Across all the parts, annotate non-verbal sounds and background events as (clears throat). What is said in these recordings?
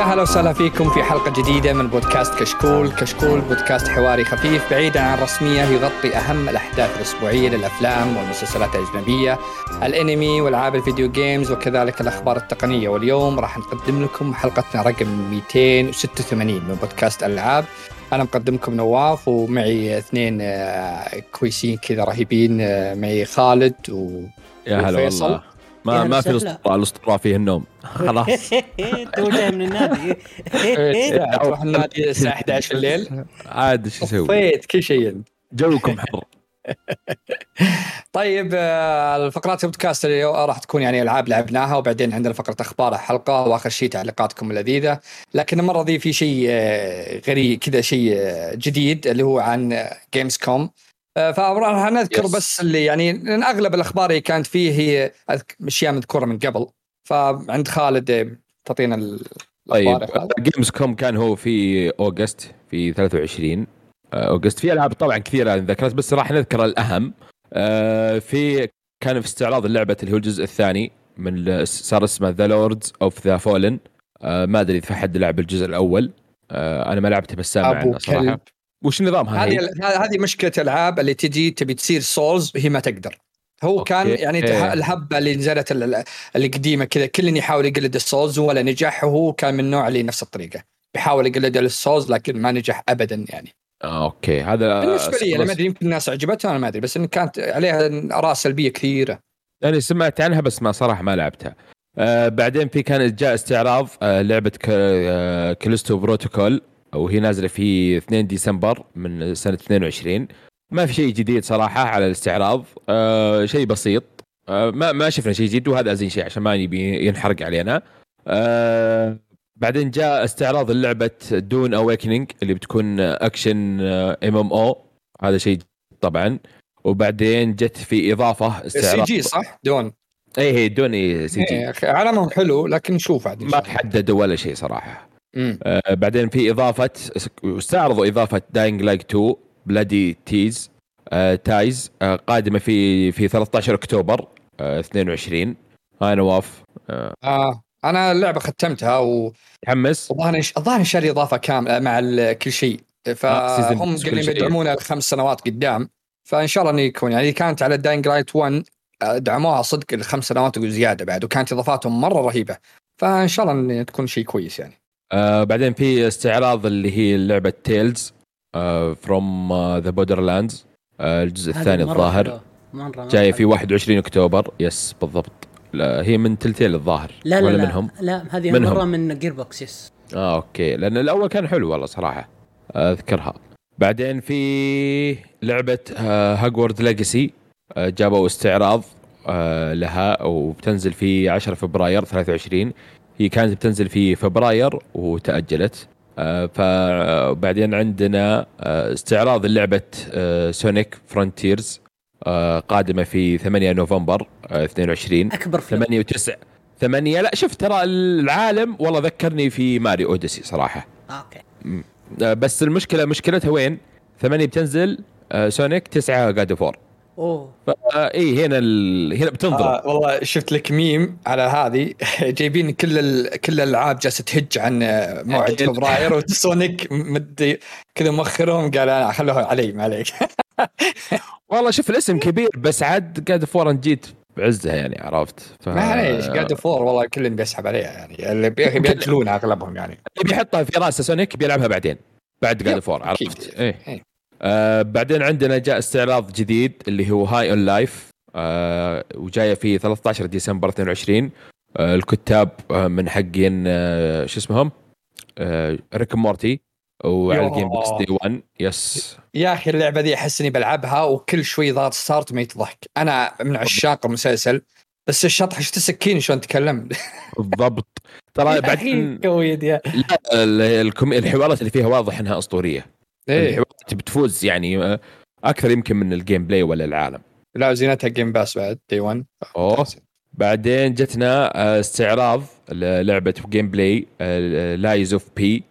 يا هلا وسهلا فيكم في حلقة جديدة من بودكاست كشكول، كشكول بودكاست حواري خفيف بعيدا عن الرسمية يغطي أهم الأحداث الأسبوعية للأفلام والمسلسلات الأجنبية، الأنمي والألعاب الفيديو جيمز وكذلك الأخبار التقنية، واليوم راح نقدم لكم حلقتنا رقم 286 من بودكاست الألعاب. أنا مقدمكم نواف ومعي اثنين آه، كويسين كذا رهيبين آه، معي خالد و يا هلا. والله ما ما في. الاسطوره الاسطوره فيه النوم. (laughs) خلاص. تو جاي من النادي. إيه، (laughs) تروح النادي الساعة 11 الليل. عاد شو أسوي؟ طفيت كل شيء. جوكم حر. (laughs) طيب آه، الفقرات البودكاست اللي راح تكون يعني ألعاب لعبناها وبعدين عندنا فقرة أخبار الحلقة وآخر شيء تعليقاتكم اللذيذة. لكن المرة ذي في شيء آه، غريب كذا شيء آه، جديد اللي هو عن جيمزكوم فراح نذكر Yes. بس اللي يعني لأن أغلب الأخبار اللي كانت فيه هي أشياء مذكورة من قبل. فعند خالد آه، تعطينا طيب. جيمزكوم كان هو في August في 23 آه، August. في ألعاب طبعا كثيرة ذكرت بس راح نذكر الأهم. آه، في كان في استعراض اللعبة اللي هو الجزء الثاني من صار اسمه The Lords of the Fallen ما أدري إذا في حد لعب الجزء الأول. آه، أنا ما لعبته بس سامع عنه صراحة. وش نظامها هذه هذه مشكلة الألعاب اللي تجي تبي تصير Souls هي ما تقدر. هو Okay. كان يعني تح- الهبة اللي نزلت ال- ال- القديمة كذا كل يحاول يقلد ال Souls ولا نجح وهو كان من النوع اللي نفس الطريقة. بيحاول يقلد ال Souls لكن ما نجح ابدا يعني. آه، Okay. هذا بالنسبة لي أنا ما أدري يمكن الناس عجبتها أنا ما أدري بس إن كانت عليها اراء سلبيه كثيرة. يعني سمعت عنها بس ما صراحة ما لعبتها. آه بعدين في كان جاء استعراض آه لعبة آه Callisto Protocol. وهي نازلة في 2 ديسمبر من سنة 22 ما في شيء جديد صراحة على الاستعراض. آه شيء بسيط. آه ما ما شفنا شيء جديد وهذا أزين شيء عشان ما يبي ينحرق علينا. آه بعدين جاء استعراض لعبة Dawn Awakening اللي بتكون action MMO هذا شيء طبعا. وبعدين جت في إضافة سي استعراض جي صح؟ Dawn اي هي دوني سي جي علمهم حلو لكن نشوف عاد ما شاء الله. حددوا ولا شيء صراحة. آه بعدين في إضافة استعرضوا إضافة داينج لايك 2 بلادي تيز آه تايز آه قادمة في في 13 أكتوبر آه 22 هاي نواف. آه. آه أنا اللعبة ختمتها و تحمس الظاهر الظاهر شاري إضافة كامله مع ال- كل شيء. آه، فهم قاعدين. يدعمونها خمس سنوات قدام. فإن شاء الله إنه يكون يعني كانت على Dying Light 1 آه، دعموها صدق الخمس سنوات وزيادة بعد وكانت إضافاتهم مرة رهيبة. فإن شاء الله انه تكون شيء كويس يعني. آه بعدين في استعراض اللي هي لعبة Tales from the Borderlands الجزء الثاني الظاهر. جاية في 21 أكتوبر. Yes بالضبط. لا هي من Telltale الظاهر لا لا ولا لا. منهم؟ لا هذه منهم. مرة من Gearbox yes آه okay. لأن الأول كان حلو والله صراحة. أذكرها. بعدين في لعبة Hogwarts Legacy جابوا استعراض آه، لها وبتنزل في 10 فبراير 23 هي كانت بتنزل في فبراير وتأجلت. آه، فبعدين عندنا آه، استعراض لعبة Sonic Frontiers قادمة في 8 نوفمبر آه، 22 أكبر فيلم. 8 و9 8 لا شوف ترى العالم والله ذكرني في Mario Odyssey صراحة. آه، okay آه، بس المشكلة مشكلتها وين؟ 8 بتنزل آه، Sonic 9 God of War أوه. اي هنا ال... هنا بتنضرب آه والله شفت لك ميم على هذه. (laughs) جايبين كل ال... كل الألعاب جالسة تهج عن موعد فبراير (laughs) و Sonic مدي كذا مؤخرهم قال أنا خلوها علي ما عليك. (laughs) والله شوف الاسم كبير بس عاد God of War أنا جيت بعزها يعني عرفت؟ ف... معليش God of War والله كل بيسحب عليها يعني. اللي بي- بياكلونها أغلبهم يعني. اللي بيحطها في راسه Sonic بيلعبها بعدين بعد God yep، of War. عرفت؟ إيه. إيه. آه بعدين عندنا جاء استعراض جديد اللي هو High on Life آه وجاية في 13 ديسمبر 22 آه الكتاب آه من حقين آه شو اسمهم؟ آه Rick Morty وعلى. ال Game Pass day 1 yes يا أخي اللعبة ذي أحس إني بلعبها وكل شوي ضغط start ما يتضحك. أنا من عشاق المسلسل بس الشطح شفت السكين شلون تكلم بالضبط. ترى بعدين لا الحوارات اللي فيها واضح إنها أسطورية. إيه. بتفوز يعني آه، أكثر يمكن من ال gameplay ولا العالم. لا زينتها Game Pass بعد day 1 أوه. بعدين جتنا آه، استعراض لعبة gameplay Lies of P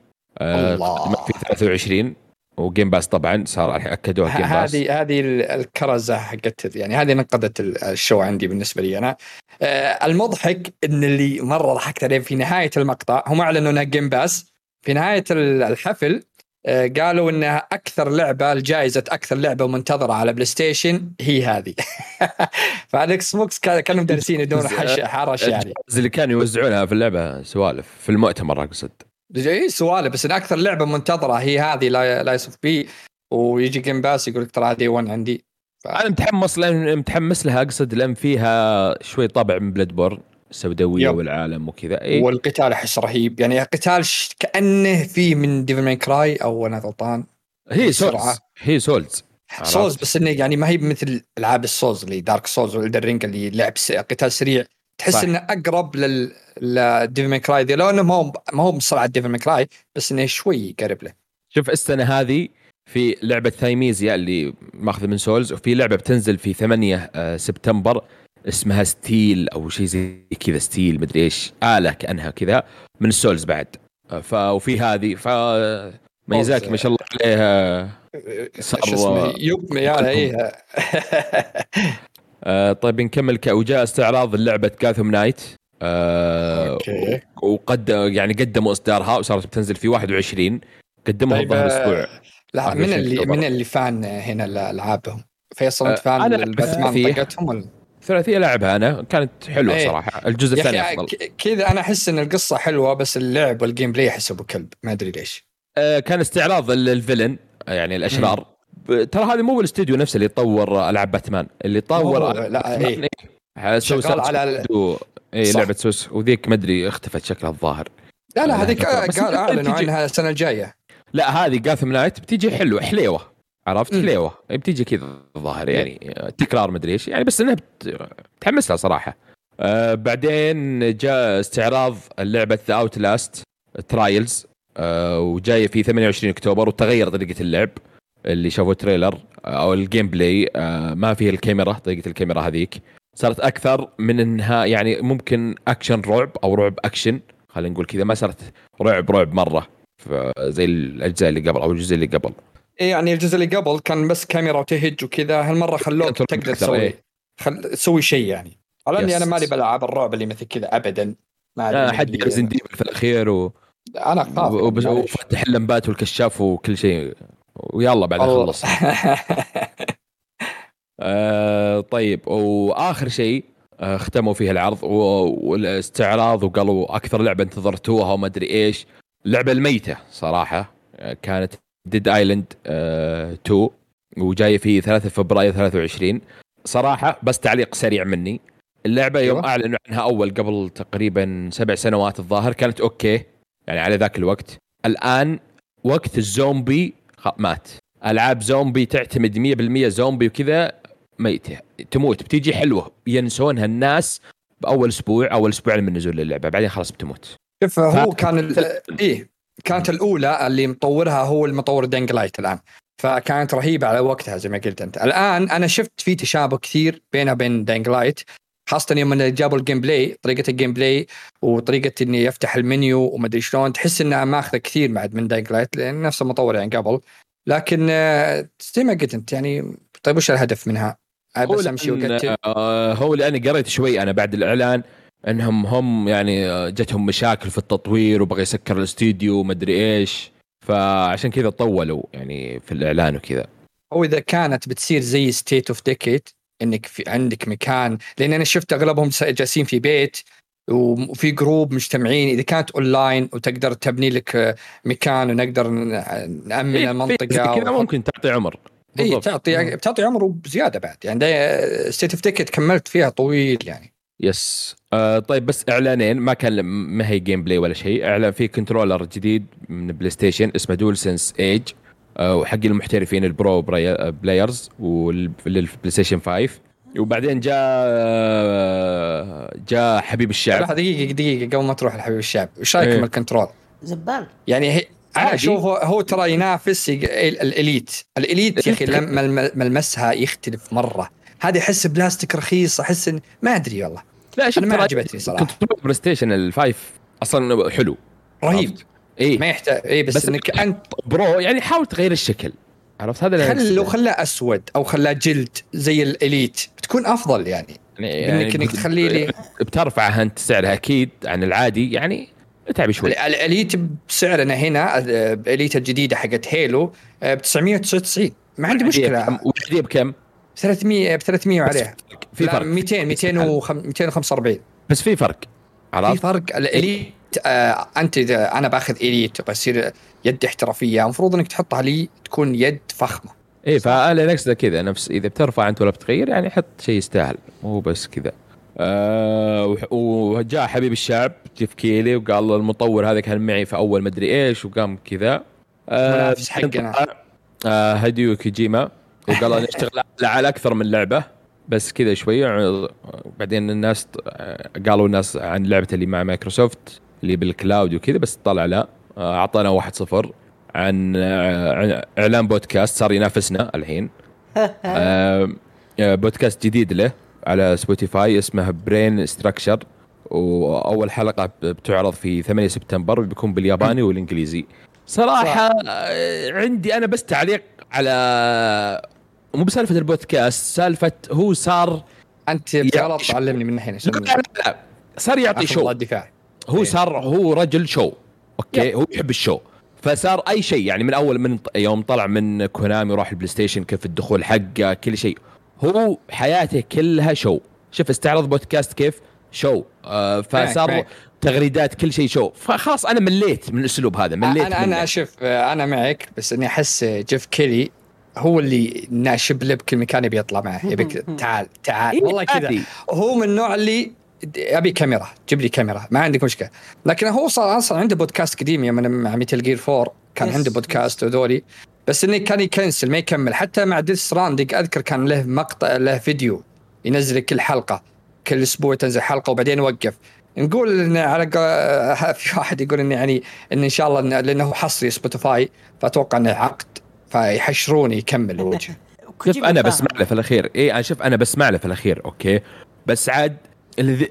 الله. في 23 و Game Pass طبعا صار اكدوها Game Pass هذه هذه ال- الكرزة حقت يعني هذه نقذت ال- ال show عندي بالنسبة لي أنا. آه، المضحك إن اللي مرة ضحكت عليه في نهاية المقطع هم أعلنوا إنها Game Pass في نهاية ال- الحفل قالوا إنها أكثر لعبة الجائزة أكثر لعبة منتظرة على PlayStation هي هذه. (laughs) فعلى Xbox كان- كانوا مدرسين يدون (laughs) حش حرش يعني. اللي كانوا يوزعونها في اللعبة سوالف في المؤتمر أقصد. اي سوالف بس إن أكثر لعبة منتظرة هي هذه لا Lies of P. ويجي Game Pass يقول لك ترى هذه 1 عندي. أنا متحمس لأن متحمس لها أقصد لأن فيها شوي طابع من Bloodborne السوداويه yep. والعالم وكذا إيه. والقتال أحس رهيب يعني قتال ش... كأنه في من Devil May Cry أو أنا غلطان هي Souls. هي Souls. Souls بس إنه يعني ما هي مثل العاب ال Souls اللي Dark Souls و Elden Ring اللي لعب س... قتال سريع تحس صح. إنه أقرب لل ل Devil May Cry لو انه ما هو ما هو بسرعة Devil May Cry بس إنه شوي قرب له شوف السنة هذه في لعبة Thymesia اللي ماخذة من Souls وفي لعبة بتنزل في 8 آه، سبتمبر اسمها Steel أو شيء زي كذا Steel مدري إيش آلة كأنها كذا من ال Souls بعد. ف وفي هذه ف ميزاك ما شاء الله عليها. صار- شو اسمه؟ yep يا إيه. (laughs) آه طيب نكمل. وجاء استعراض لعبه Gotham Knights آه أوكي. وقد يعني قدموا إصدارها وصارت بتنزل في 21 قدموها طيب الظاهر آه، أسبوع. لا من اللي. من اللي fan هنا لألعابهم؟ فيصل أنت آه، fan ال Batman. طقتهم ولا؟ ثلاثية لعبها أنا كانت حلوة إيه. صراحة. الجزء الثاني أفضل. كذا أنا أحس إن القصة حلوة بس اللعب وال gameplay أحس أبو كلب. ما أدري ليش. آه كان استعراض ال- ال villain يعني الأشرار. ترى هذا مو الاستوديو نفسه اللي طور ألعاب باتمان. اللي طور لا، شغال Suicide على و- اي. لعبة سوس وذيك ما أدري اختفت شكلها الظاهر. لا لا هذيك قال أعلنوا عنها السنة الجاية. لا هذه Gotham Knights بتيجي حلوة حليوة. عرفت. حليوه بتيجي كذا الظاهر يعني آه، تكرار مدري إيش. يعني بس انها. متحمس لها صراحة. آه بعدين جاء استعراض لعبه The Outlast Trials آه وجايه في 28 أكتوبر وتغير طريقة اللعب اللي شافوا trailer آه، أو ال gameplay آه ما فيها الكاميرا طريقة الكاميرا هذيك. صارت أكثر من إنها يعني ممكن اكشن رعب أو رعب اكشن خلينا نقول كذا ما صارت رعب رعب مرة. زي الأجزاء اللي قبل أو الجزء اللي قبل. إيه يعني الجزء اللي قبل كان بس كاميرا وتهج وكذا هالمرة خلوك تقدر تسوي إيه. خل... تسوي شيء يعني على إني. أنا مالي بالالعاب الرعب اللي مثل كذا ابدا ما آه أدري حد Resident Evil في الأخير و... أنا اخاف وبس- يعني،. وفتح اللمبات والكشاف وكل شيء ويلا بعد. خلص (laughs) آه طيب وآخر شيء آه ختموا فيه العرض والاستعراض وقالوا أكثر لعبة انتظرتوها وما أدري إيش اللعبه الميتة صراحة آه كانت Dead Island آه 2 وجاية في 3 فبراير 23 صراحة بس تعليق سريع مني. اللعبة يوم أيوة. أعلنوا عنها أول قبل تقريبا سبع سنوات الظاهر كانت أوكي يعني على ذاك الوقت. الآن وقت الزومبي مات. ألعاب زومبي تعتمد 100% زومبي وكذا ميتة. تموت. بتيجي حلوة. ينسونها الناس بأول أسبوع أول أسبوعين من نزول اللعبة. بعدين خلاص بتموت. شوف هو ف- كان ال... إيه. كانت الأولى اللي مطورها هو المطور Dying Light الآن. فكانت رهيبة على وقتها زي ما قلت أنت. الآن أنا شفت في تشابه كثير بينها وبين Dying Light خاصة يوم جابوا ال gameplay طريقة ال gameplay وطريقة إني يفتح المنيو ومدري شلون تحس انها ماخذة كثير بعد من Dying Light لأن نفس المطور يعني قبل. لكن آه، زي ما قلت أنت يعني طيب وش الهدف منها؟ هو بس امشي وقتل هو لأني قريت شوي أنا بعد الإعلان انهم هم يعني جتهم مشاكل في التطوير وبغى يسكر الاستديو ومدري إيش. فعشان كذا طولوا يعني في الاعلان وكذا. أو إذا كانت بتصير زي State of Decay إنك في عندك مكان لأن أنا شفت أغلبهم جالسين في بيت وفي group مجتمعين. إذا كانت اونلاين وتقدر تبني لك مكان ونقدر نأمن إيه، في- المنطقة كذا ونحط- ممكن تعطي عمر. اي. تعطي بتعطي عمر وبزيادة بعد. يعني State of Decay كملت فيها طويل يعني. yes آه طيب بس إعلانين ما كان ما هي gameplay ولا شيء. إعلان في controller جديد من بلاي ستيشن اسمه DualSense Edge آه وحق المحترفين ال pro براي- players وللبلاي ستيشن 5 وبعدين جاء آه، جاء حبيب الشعب. لحظة دقيقة دقيقة قبل ما تروح لحبيب الشعب إيش رايكم إيه. ال control؟ زبال. يعني هي أنا عادي. أشوف هو, هو ترى ينافس ال Elite. ال Elite يا أخي لما ملمسها يختلف مرة. هذه أحس بلاستيك رخيص أحس ما أدري والله. لا شوف أنا ما عجبتني صراحة. control بلاي ستيشن ال five أصلا حلو. رهيب؟ اي ما يحتاج اي بس, بس إنك أنت pro يعني حاول تغير الشكل. عرفت؟ هذا خل لو. خلاه أسود أو خلاه جلد زي ال Elite بتكون أفضل يعني. يعني انك إنك تخلي لي بترفع انت سعرها أكيد عن العادي يعني اتعب شوي. ال- ال Elite بسعرنا هنا ب Elite الجديدة حقت Halo ب 999 ما عندي مشكلة. والعادية بكم؟ 300 ب 300 وعليها. في فرق. 200 200 245 بس في فرق في عرفت؟ فرق. ال Elite آه أنت إذا أنا باخذ Elite بصير يد احترافية المفروض إنك تحطها لي تكون يد فخمة. إيه فأنا نقصد كذا نفس إذا بترفع أنت ولا بتغير يعني حط شيء يستاهل مو بس كذا. آه وجاء حبيب الشعب جيف كيلي وقال المطور هذا كان معي في أول مدري إيش وقام كذا. آه منافس حقنا. آه هديو كوجيما وقال أنا أشتغل على أكثر من لعبة. بس كذا شوي آه، بعدين الناس آه، قالوا الناس عن لعبة اللي مع مايكروسوفت اللي بال cloud وكذا بس طلع لا. آه، أعطانا واحد صفر عن إعلان بودكاست صار ينافسنا الحين. (laughs) بودكاست جديد له على سبوتيفاي اسمه Brain Structure وأول حلقة بتعرض في 8 سبتمبر بيكون بالياباني والإنجليزي. صراحة عندي أنا بس تعليق على مو بسالفة البودكاست سالفة هو صار أنت غلط تعلمني من الحين عشان لا لا لا صار يعطي show. الدفاع. هو إيه. صار هو رجل show. أوكي؟ هو يحب ال show. فصار أي شيء يعني من أول من يوم طلع من كونامي وراح البلاي ستيشن كيف الدخول حقه كل شيء. هو حياته كلها show. شوف استعرض بودكاست كيف؟ show. آه فصار معك. تغريدات كل شيء show. فخلاص أنا مليت من الأسلوب هذا مليت أنا أنا. شوف أنا معك بس إني أحس جيف كيلي هو اللي ناشب له بكل مكان يبي يطلع معه يبيك تعال تعال. إيه، والله كذا. هو من النوع اللي أبي كاميرا جيب لي كاميرا ما عندك مشكلة. لكن هو صار أصلا عنده بودكاست قديم يوم مع Metal Gear 4 كان عنده بودكاست وذولي بس إنه كان يكنسل ما يكمل. حتى مع Death Stranding أذكر كان له مقطع له فيديو ينزل كل حلقة. كل أسبوع تنزل حلقة وبعدين يوقف. نقول إن على (laughs) في واحد يقول انه يعني إن إن شاء الله لأنه حصري سبوتيفاي فأتوقع إنه عقد. فيحشرونه يكمل وجه (laughs) شوف أنا. بسمع له في الأخير. اي أنا شوف أنا بسمع له في الأخير أوكي؟ بس عاد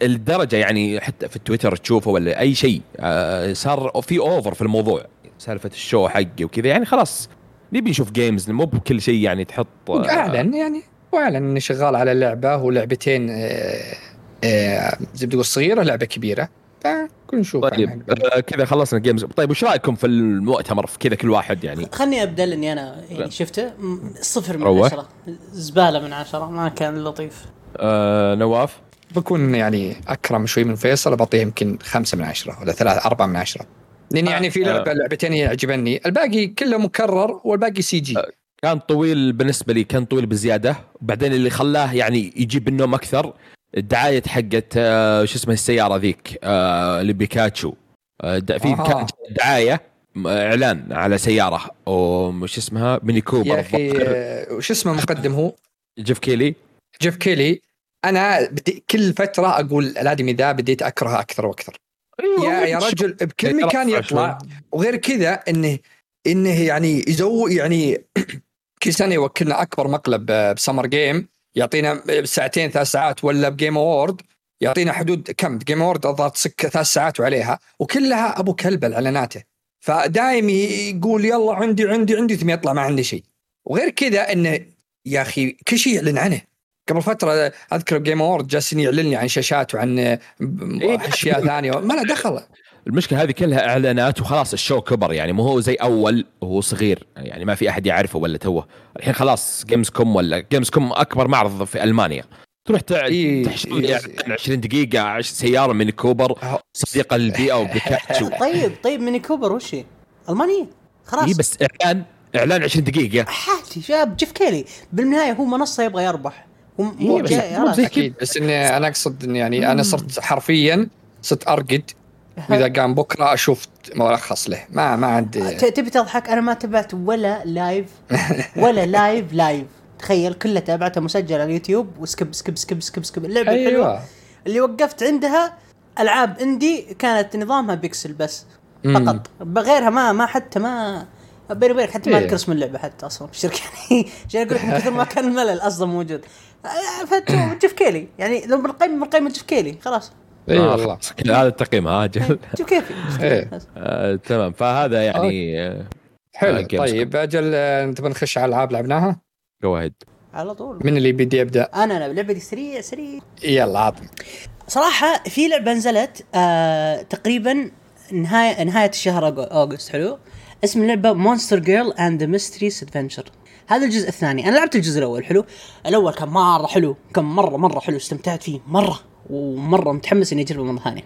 الدرجة يعني حتى في التويتر تشوفه ولا أي شيء آه صار في over في الموضوع. سالفة ال show حقي وكذا يعني خلاص نبي نشوف games مو بكل شيء يعني تحط آه، اعلن يعني واعلن انه شغال على لعبة ولعبتين آه، آه، زي ما تقول صغيرة لعبة كبيرة. فكل نشوف طيب. آه كذا خلصنا games طيب وش رأيكم في المؤتمر؟ في كذا كل واحد يعني. خلني أبدأ لأني أنا يعني شفته. صفر من روح. عشرة. زبالة من عشرة. ما كان لطيف. آه نواف؟ بكون يعني أكرم شوي من فيصل بعطيه يمكن خمسة من عشرة ولا ثلاثة أربعة من عشرة. لأن يعني في لعبة لعبتين يعجبني. الباقي كله مكرر والباقي CG كان طويل بالنسبة لي كان طويل بزيادة. بعدين اللي خلاه يعني يجيب النوم أكثر. الدعاية حقت آه شو اسمه السيارة ذيك آه لبيكاتشو. آه في دعاية إعلان على سيارة. وش اسمها؟ ميني كوبر يا أخي وش اسمه مقدم هو؟ جيف كيلي. جيف كيلي. أنا بدي كل فترة أقول الادمي ذا بديت اكرهه أكثر وأكثر. يا يا رجل بكل مكان يطلع. وغير كذا إنه إنه يعني يزو يعني (clears throat) كل سنة يوكلنا أكبر مقلب ب Summer Game. يعطينا ساعتين ثلاث ساعات ولا ب Game Award يعطينا حدود كم؟ Game Award الظاهر تسك ثلاث ساعات وعليها وكلها أبو كلب اعلاناته فدايم يقول يلا عندي عندي عندي ثم يطلع ما عنده شيء. وغير كذا انه يا أخي كل شيء يعلن عنه. قبل فترة أذكر ب Game Award جالسين يعلن لي عن شاشات وعن اشياء ثانية. ما له دخل. المشكلة هذه كلها إعلانات وخلاص ال show كبر يعني مو هو زي أول وهو صغير يعني ما في أحد يعرفه ولا توه. الحين خلاص Gamescom ولا Gamescom أكبر معرض في ألمانيا. تروح تع- إيه، تحشر إيه. لي إعلان 20 دقيقة عش- سيارة من كوبر أهو. صديقة للبيئة وبيكاتشو. (laughs) طيب طيب ميني كوبر وش هي؟ ألمانية؟ خلاص. اي بس إعلان إعلان 20 دقيقة. حالتي شاب جيف كيلي. بالنهاية هو منصة يبغى يربح. هو مو إيه، بس بس إني أنا أقصد إن يعني أنا صرت حرفيا صرت أرقد واذا قام بكرة أشوف ملخص له. ما ما عندي تبي تضحك؟ أنا ما تابعت ولا live ولا live live تخيل كله تابعته مسجل على اليوتيوب و skip skip skip skip skip. اللعبة الحلوة أيوه. اللي وقفت عندها ألعاب indie كانت نظامها بيكسل بس. فقط. بغيرها ما ما حتى ما بيني وبينك حتى ما إيه. أذكر اسم اللعبة حتى أصلا. (laughs) في الشركة يعني عشان أقول لك من كثر ما كان الملل أصلا موجود. آه، فتشوف جيف كيلي. يعني لو بنقيم بنقيم جيف كيلي. خلاص. إي آه، والله. (laughs) هذا التقييم أجل شوف كيف. إيه. آه، تمام. فهذا يعني آه، حلو. طيب أجل آه، نبغى نخش على العاب لعبناها؟ go ahead على طول. من اللي بدي يبدأ؟ أنا أنا. لعبتي سريع سريع. يلا عطني. صراحة في لعبة نزلت آه تقريبا نهاية نهاية الشهر Augu- August حلو. اسم اللعبة Monster Girl and Mysterious Adventure هذا الجزء الثاني. أنا لعبت الجزء الأول حلو. الأول كان مرة حلو كان مرة مرة حلو. استمتعت فيه مرة. ومرة متحمس إني اجربه مرة ثانية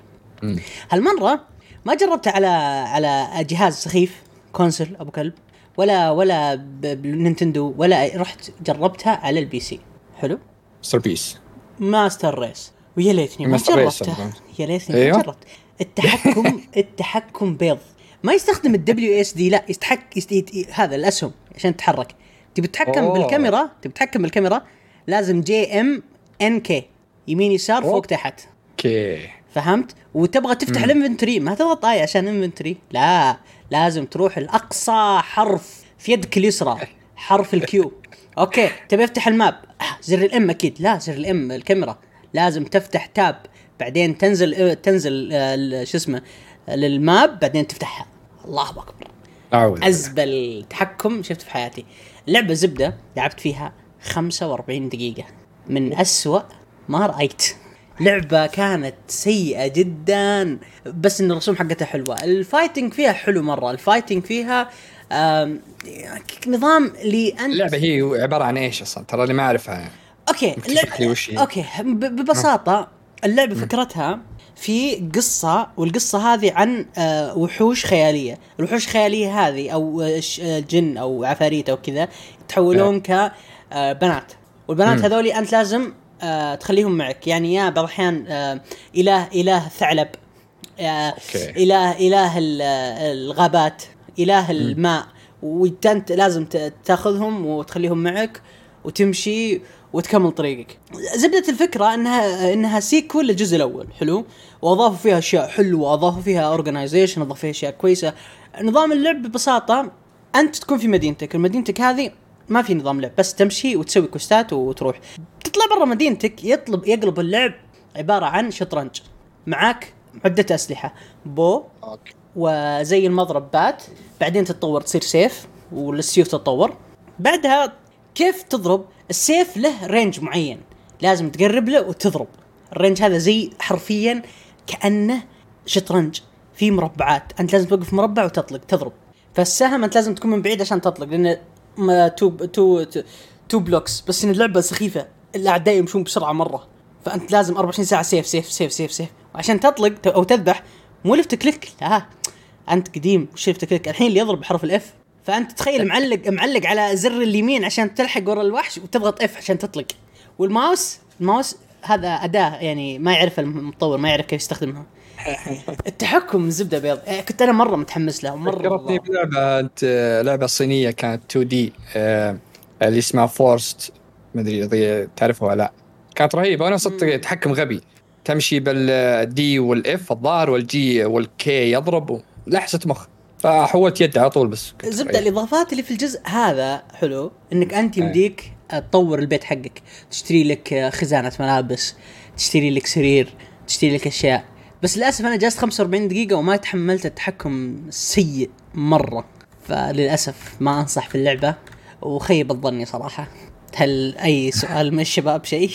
هالمرة ما جربته على على جهاز سخيف console أبو كلب ولا ولا بالنينتندو ولا رحت جربتها على ال PC. حلو؟ master race. master race. ويا ليتني ما master race جربته. طبعاً. يا ليتني ما أيوه. جربت. التحكم (laughs) التحكم بيض. ما يستخدم ال WSD لا يستحك يست... هذا الأسهم عشان تتحرك. تبي تتحكم. بالكاميرا تبي تتحكم بالكاميرا لازم J M N K يمين يسار فوق. تحت. okay. فهمت؟ وتبغى تفتح ال inventory ما تضغط I عشان inventory لا. لازم تروح الاقصى حرف في يدك اليسرى. (laughs) حرف ال Q okay. تبي أفتح ال map؟ آه، زر ال M أكيد. لا زر ال M الكاميرا. لازم تفتح tab. بعدين تنزل آه، تنزل آه، شو اسمه لل map. بعدين تفتحها. الله أكبر. أزبل تحكم شفت في حياتي. اللعبه زبدة لعبت فيها 45 دقيقة. من أسوأ ما رأيت. لعبة كانت سيئة جدا بس إن الرسوم حقتها حلوة. ال fighting فيها حلو مرة. ال fighting فيها نظام اللي أنت اللعبة هي عبارة عن إيش أصلا؟ ترى اللي ما أعرفها. okay لي؟ okay. ببساطة اللعبة فكرتها في قصة والقصة هذه عن آه، وحوش خيالية. الوحوش الخيالية هذه أو آه، آه، جن أو عفاريت أو كذا يتحولون كبنات والبنات. هذولي أنت لازم آه، تخليهم معك يعني يا بعض الأحيان آه، إله إله ثعلب آه، okay. إله إله ال- الغابات إله الماء وإنت لازم تأخذهم وتخليهم معك وتمشي وتكمل طريقك. زبدة الفكرة إنها إنها sequel للجزء الأول حلو وأضافوا فيها أشياء حلوة اضافوا فيها organization أضافوا فيها أشياء كويسة. نظام اللعب ببساطة أنت تكون في مدينتك، مدينتك هذه ما في نظام لعب بس تمشي وتسوي quest ات وتروح. تطلع برا مدينتك يطلب يقلب اللعب عبارة عن شطرنج. معاك عدة أسلحة. bow وزي المضربات بعدين تتطور تصير سيف والسيوف تتطور. بعدها كيف تضرب؟ السيف له range معين. لازم تقرب له وتضرب. ال range هذا زي حرفيا كأنه شطرنج. في مربعات. أنت لازم توقف مربع وتطلق تضرب. فالسهم أنت لازم تكون من بعيد عشان تطلق لأن ما two two two, blocks بس إن اللعبة سخيفة. الأعداء يمشون بسرعة مرة. فأنت لازم 24 ساعة سيف سيف سيف سيف سيف وعشان تطلق أو تذبح مو left click لا أنت قديم وش left click الحين اللي يضرب بحرف ال F فأنت تخيل معلق معلق على زر اليمين عشان تلحق ورا الوحش وتضغط F عشان تطلق. والماوس الماوس هذا أداة يعني ما يعرف المطور ما يعرف كيف يستخدمها. التحكم زبدة بيض. آه، كنت أنا مرة متحمس له مرة فكرتني بلعبة أنت لعبة صينية كانت 2D آه اللي اسمها Forest ما أدري تعرفها ولا لا. كانت رهيبة ونفس الطريقة تحكم غبي. تمشي بالدي والاف الظاهر والجي والكي يضرب لحسه مخ. فحولت يد على طول بس زبدة. الإضافات اللي في الجزء هذا حلو إنك أنت يمديك تطور البيت حقك. تشتري لك خزانة ملابس تشتري لك سرير تشتري لك أشياء. بس للأسف أنا جلست 45 دقيقة وما تحملت التحكم سيء مرة. فللأسف ما أنصح في اللعبة وخيب ظني صراحة. هل أي سؤال من الشباب شيء؟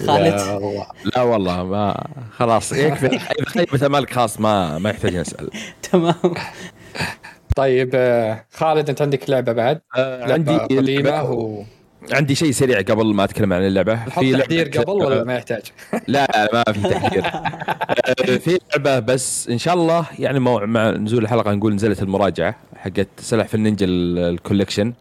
لا خالد والله. لا والله ما خلاص يكفي. إذا خيبت امالك خلاص ما ما يحتاج نسال (laughs) تمام. طيب آه خالد أنت عندك لعبة بعد. آه، لعبة عندي قديمة لعبة- و عندي شيء سريع قبل ما أتكلم عن اللعبة. لعبة- تحذير قبل ولا ما يحتاج؟ لا (laughs) لا ما في تحذير. (laughs) آه، في لعبة بس إن شاء الله يعني مع, نزول الحلقة نقول نزلت المراجعة حقت سلاحف النينجا ال- ال collection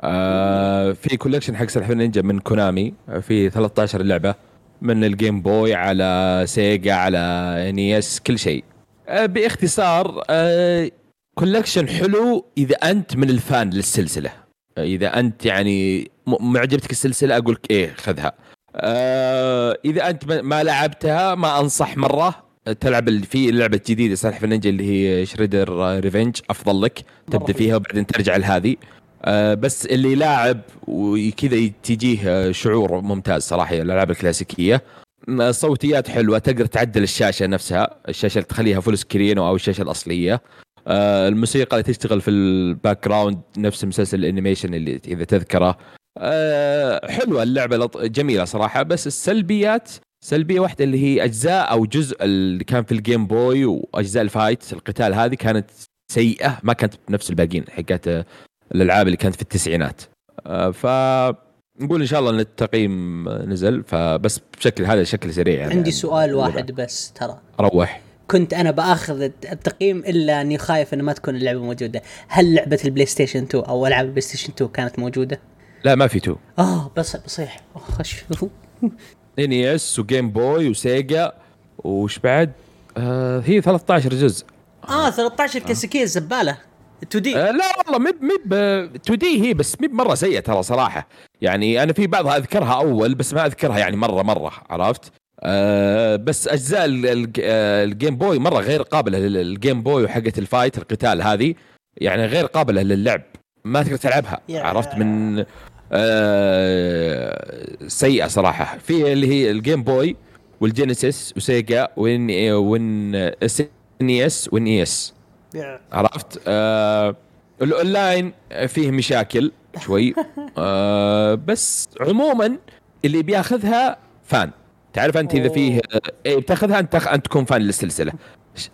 آه، في collection حق سلاحف النينجا من كونامي في 13 لعبة من الجيم بوي على سيجا على نيس كل شيء. آه، بإختصار آه، collection حلو إذا أنت من ال fan للسلسلة. إذا أنت يعني معجبتك السلسلة أقول لك إيه خذها. آه إذا أنت ما- لعبتها ما أنصح مرة تلعب في لعبة جديدة سلاحف النينجا اللي هي Shredder's Revenge أفضل لك. تبدأ. فيها وبعدين ترجع لهذه. آه بس اللي لاعب وكذا تجيه آه، شعور ممتاز صراحة الألعاب الكلاسيكية. الصوتيات حلوة تقدر تعدل الشاشة نفسها. الشاشة اللي تخليها full screen أو الشاشة الأصلية. آه، الموسيقى اللي تشتغل في ال background نفس مسلسل ال animation اللي إذا تذكره. آه، حلوة اللعبة لط- جميلة صراحة. بس السلبيات سلبية واحدة اللي هي أجزاء أو جزء اللي كان في الجيم بوي وأجزاء ال fight القتال هذه كانت سيئة ما كانت بنفس الباقيين حقت الألعاب اللي كانت في التسعينات. آه، ف نقول إن شاء الله إن التقييم نزل فبس بشكل هذا شكل سريع يعني. عندي سؤال عن- واحد بس ترى. روح. كنت أنا بأخذ التقييم إلا إني خايف إنه ما تكون اللعبة موجودة. هل لعبة البلاي ستيشن 2 أو ألعاب البلاي ستيشن 2 كانت موجودة؟ لا ما في تو. آه بس بصيح. خش ان اس وجيم بوي وسيجا وش بعد؟ آه هي 13 جزء. آه 13 كاسكيه زبالة. 2 دي. آه لا والله مب مب 2 دي هي بس مب مرة سيئة ترى صراحة. يعني أنا في بعضها أذكرها أول بس ما أذكرها يعني مره مره عرفت؟ آه بس أجزاء ال- ال- آه، الجيم بوي مرة غير قابلة للجيم بوي وحقة ال fight القتال هذه يعني غير قابلة للعب ما تقدر تلعبها عرفت؟ من آه سيئة صراحة. في اللي هي الجيم بوي والجينيسيس وسيجا وين وين SNES و NES عرفت؟ آه الاونلاين فيه مشاكل شوي. (laughs) آه بس عموما اللي بياخذها fan. تعرف أنت إذا فيه إيه بتاخذها أنت أنت تكون fan للسلسلة.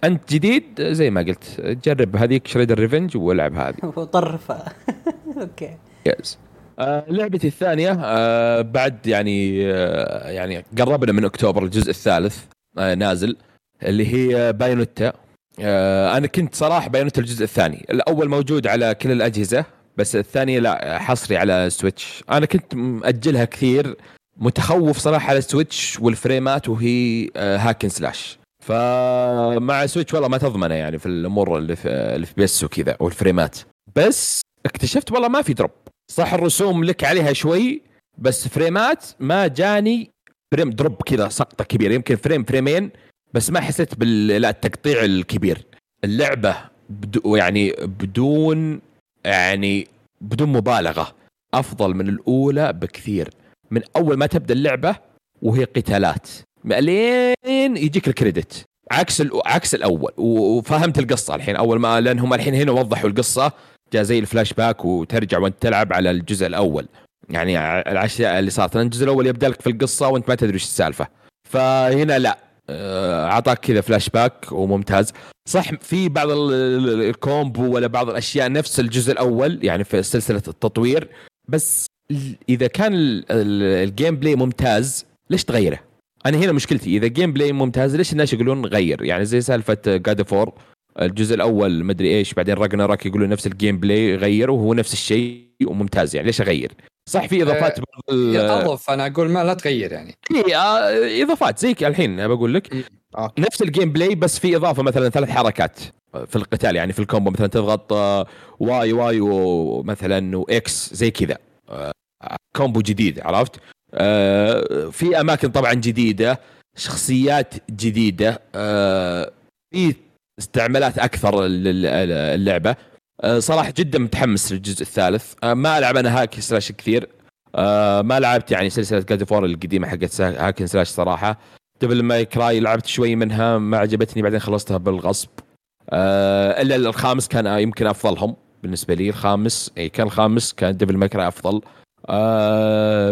أنت جديد زي ما قلت جرب هذيك شريدر ريفنج والعب هذه. (laughs) وطرفه (laughs) okay. yes آه لعبتي الثانية آه بعد يعني آه يعني قربنا من أكتوبر الجزء الثالث آه نازل اللي هي بايونيتا آه أنا كنت صراحة بايونيتا الجزء الثاني. الأول موجود على كل الأجهزة بس الثانية لا حصري على سويتش أنا كنت مأجلها كثير متخوف صراحة على سويتش وال frame ات وهي آه hack and slash. فمع سويتش والله ما تضمنه يعني في الأمور اللي في اللي في pace وكذا وال frame ات. بس اكتشفت والله ما في drop. صح الرسوم لك عليها شوي بس frame ات ما جاني frame drop كذا سقطة كبيرة. يمكن frame frame ين بس ما حسيت بال لا التقطيع الكبير. اللعبة بدو يعني بدون يعني بدون مبالغة. أفضل من الأولى بكثير. من أول ما تبدأ اللعبة وهي قتالات. لين يجيك الكريدت. عكس عكس الأول. وفهمت القصة الحين. أول ما لأنهم الحين هنا وضحوا القصة جاء زي الفلاش باك وترجع وأنت تلعب على الجزء الأول. يعني الأشياء اللي صارت. لأن الجزء الأول يبدأ لك في القصة وأنت ما تدري إيش السالفة. فهنا لا. آه، اعطاك كذا فلاش باك وممتاز. صح في بعض ال- ال- ال combo ولا بعض الأشياء نفس الجزء الأول يعني في سلسلة التطوير بس إذا كان ال- ال- ال gameplay ممتاز ليش تغيره؟ أنا هنا مشكلتي إذا gameplay ممتاز ليش الناس يقولون غير؟ يعني زي سالفة God of War الجزء الأول مدري إيش بعدين راك يقولون نفس ال gameplay غير وهو نفس الشيء وممتاز يعني ليش أغير؟ صح في إضافات آه، بعض ال- أضف أنا أقول ما لا تغير يعني في آه، إضافات زي ك- الحين بقول لك نفس ال gameplay بس في إضافة مثلا ثلاث حركات في القتال يعني في ال combo مثلا تضغط Y Y ومثلا و X زي كذا آه، combo جديد عرفت؟ آه، في أماكن طبعا جديدة شخصيات جديدة آه، في استعمالات أكثر لل- اللعبه آه، صراحة جدا متحمس للجزء الثالث. ما ألعب أنا hack slash كثير. ما لعبت يعني سلسلة God of War القديمة حقت hack and slash صراحة. Devil May Cry لعبت شوي منها ما عجبتني بعدين خلصتها بالغصب. إلا الخامس كان يمكن أفضلهم بالنسبة لي. الخامس اي كان الخامس كان Devil May Cry أفضل. آه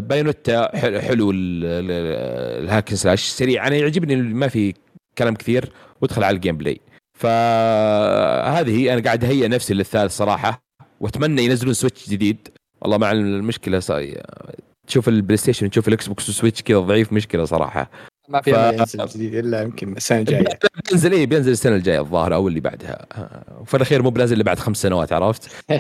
بايونيتا حلو, حلو ال- ال- ال hack and slash سريع. أنا يعجبني ما في كلام كثير وادخل على ال gameplay فهذه أنا قاعد أهيئ نفسي للثالث صراحة. وأتمنى ينزلون سويتش جديد. والله مع المشكلة صاي تشوف البلاي ستيشن تشوف الإكس بوكس والسويتش كذا ضعيف مشكلة صراحة. ما في ف- أمل ينزل جديد. إلا يمكن السنة الجاية. بينزل إيه بينزل السنة الجاية الظاهر أو اللي بعدها. وفي الأخير مو بنازل اللي بعد خمس سنوات عرفت؟ (laughs)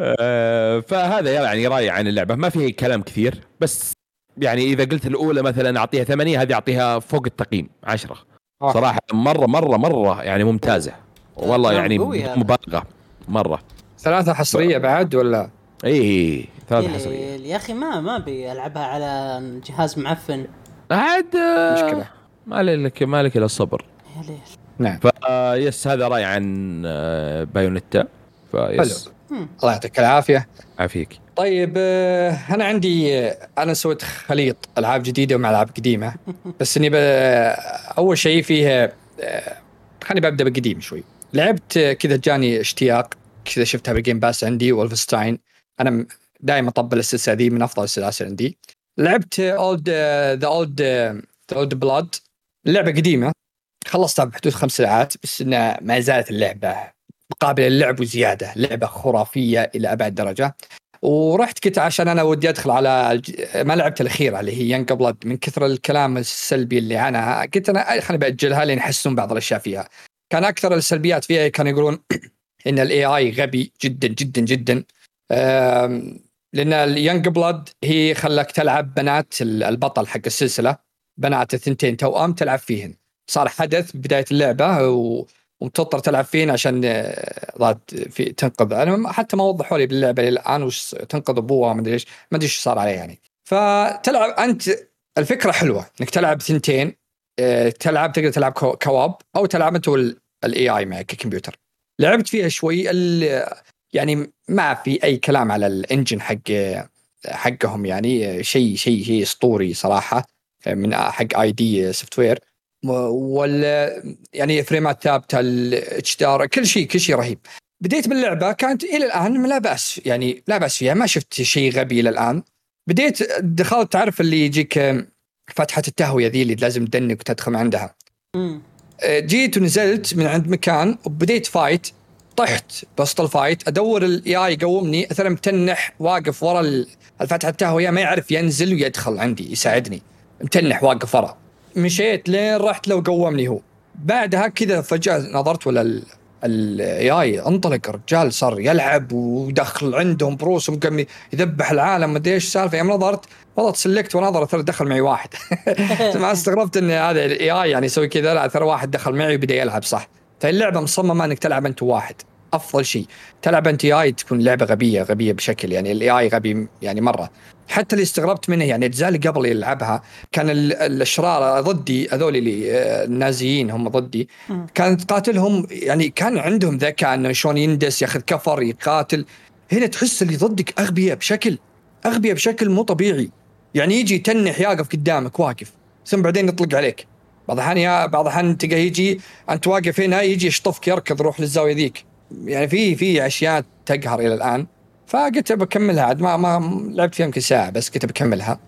آه، فهذا يعني رأيي عن اللعبة. ما فيه كلام كثير بس يعني إذا قلت الأولى مثلا أعطيها ثمانية هذه أعطيها فوق التقييم عشرة. آه. صراحة مرة مرة مرة يعني ممتازة. والله كلام يعني هذا. مبالغة. مرة. ثلاثة حصرية بعد ولا؟ اي اي ثلاث يا حصرية. ليل، يا أخي ما ما بيلعبها على جهاز معفن. عاد آه، مشكلة. ما لك ما لك إلا الصبر. يا ليل. نعم. فيس هذا رايي عن آه، بايونيتا. فيس. الله يعطيك العافية. عافيك. طيب آه، أنا عندي آه، أنا سويت خليط ألعاب جديدة ومع ألعاب قديمة. (laughs) بس إني. أول شيء فيه آه، خليني ببدا بالقديم شوي. لعبت آه، كذا جاني اشتياق كذا شفتها بال Game Pass عندي وولفستاين أنا دائما أطبل السلسلة ذي من أفضل السلاسل عندي. لعبت Old the Old the Old Blood لعبه قديمة. خلصتها بحدود خمس ساعات بس إنها ما زالت اللعبة قابله للعب وزيادة لعبة خرافية إلى أبعد درجة. ورحت كنت عشان أنا ودي أدخل على. ما لعبت الأخيرة اللي هي Youngblood من كثر الكلام السلبي اللي عنها قلت أنا خليني بأجلها لين يحسنون بعض الأشياء فيها. كان أكثر السلبيات فيها كانوا يقولون إن ال AI غبي جدا جدا جدا. لأن ال Youngblood هي خلاك تلعب بنات البطل حق السلسلة. بنات الثنتين توأم تلعب فيهن. صار حدث بداية اللعبة و... وتضطر تلعب فيهن عشان آه، في تنقذ. أنا حتى ما وضحوا لي باللعبة الان وش تنقذ أبوها ما أدري إيش. ما أدري إيش صار عليه يعني. فتلعب أنت الفكرة حلوة إنك تلعب ثنتين آه، تلعب تقدر تلعب co- co-op أو تلعب أنت وال AI معك ككمبيوتر لعبت فيها شوي يعني ما في أي كلام على ال engine حق حقهم يعني شيء شيء شيء أسطوري صراحة من حق id Software وال يعني فريمات ثابتة ال H كل شيء كل شيء رهيب. بديت باللعبة كانت إلى الآن لا بأس يعني لا بأس فيها ما شفت شيء غبي إلى الآن. بديت دخلت تعرف اللي يجيك فتحة التهوية ذي اللي لازم تدنك وتدخل من عندها. مم. جيت ونزلت من عند مكان وبديت fight طحت بوسط ال fight. أدور ال AI يقومني أثر متنح واقف ورا ال- الفتحة التهويه ما يعرف ينزل ويدخل عندي يساعدني. متنح واقف ورا. مشيت لين رحت لو قومني هو. بعدها كذا فجأة نظرت ولا ال AI انطلق الرجال صار يلعب ودخل عندهم بروس ومقام يذبح العالم مدري إيش السالفه يوم نظرت والله تسلكت ونظر ترى دخل معي واحد. (laughs) ما استغربت إن هذا ال AI يعني يسوي كذا لا ترى واحد دخل معي وبدأ يلعب صح. فاللعبه مصممة إنك تلعب أنت واحد. أفضل شيء. تلعب أنت AI تكون لعبة غبية غبية بشكل يعني ال AI غبي يعني مرة. حتى اللي استغربت منه يعني الأجزاء اللي قبل يلعبها كان ال- الأشرار ضدي هذول اللي آه، النازيين هم ضدي. كانت تقاتلهم يعني كان عندهم ذكاء إنه شلون يندس ياخذ cover يقاتل. هنا تحس اللي ضدك أغبياء بشكل أغبياء بشكل مو طبيعي. يعني يجي يتنح يقف قدامك واقف. ثم بعدين يطلق عليك. بعض الأحيان يا بعض الأحيان تلقى يجي أنت واقف هنا يجي يشطفك يركض روح للزاوية ذيك. يعني في في أشياء تقهر إلى الآن. فقلت بكملها عاد ما ما لعبت فيها يمكن ساعة بس قلت بكملها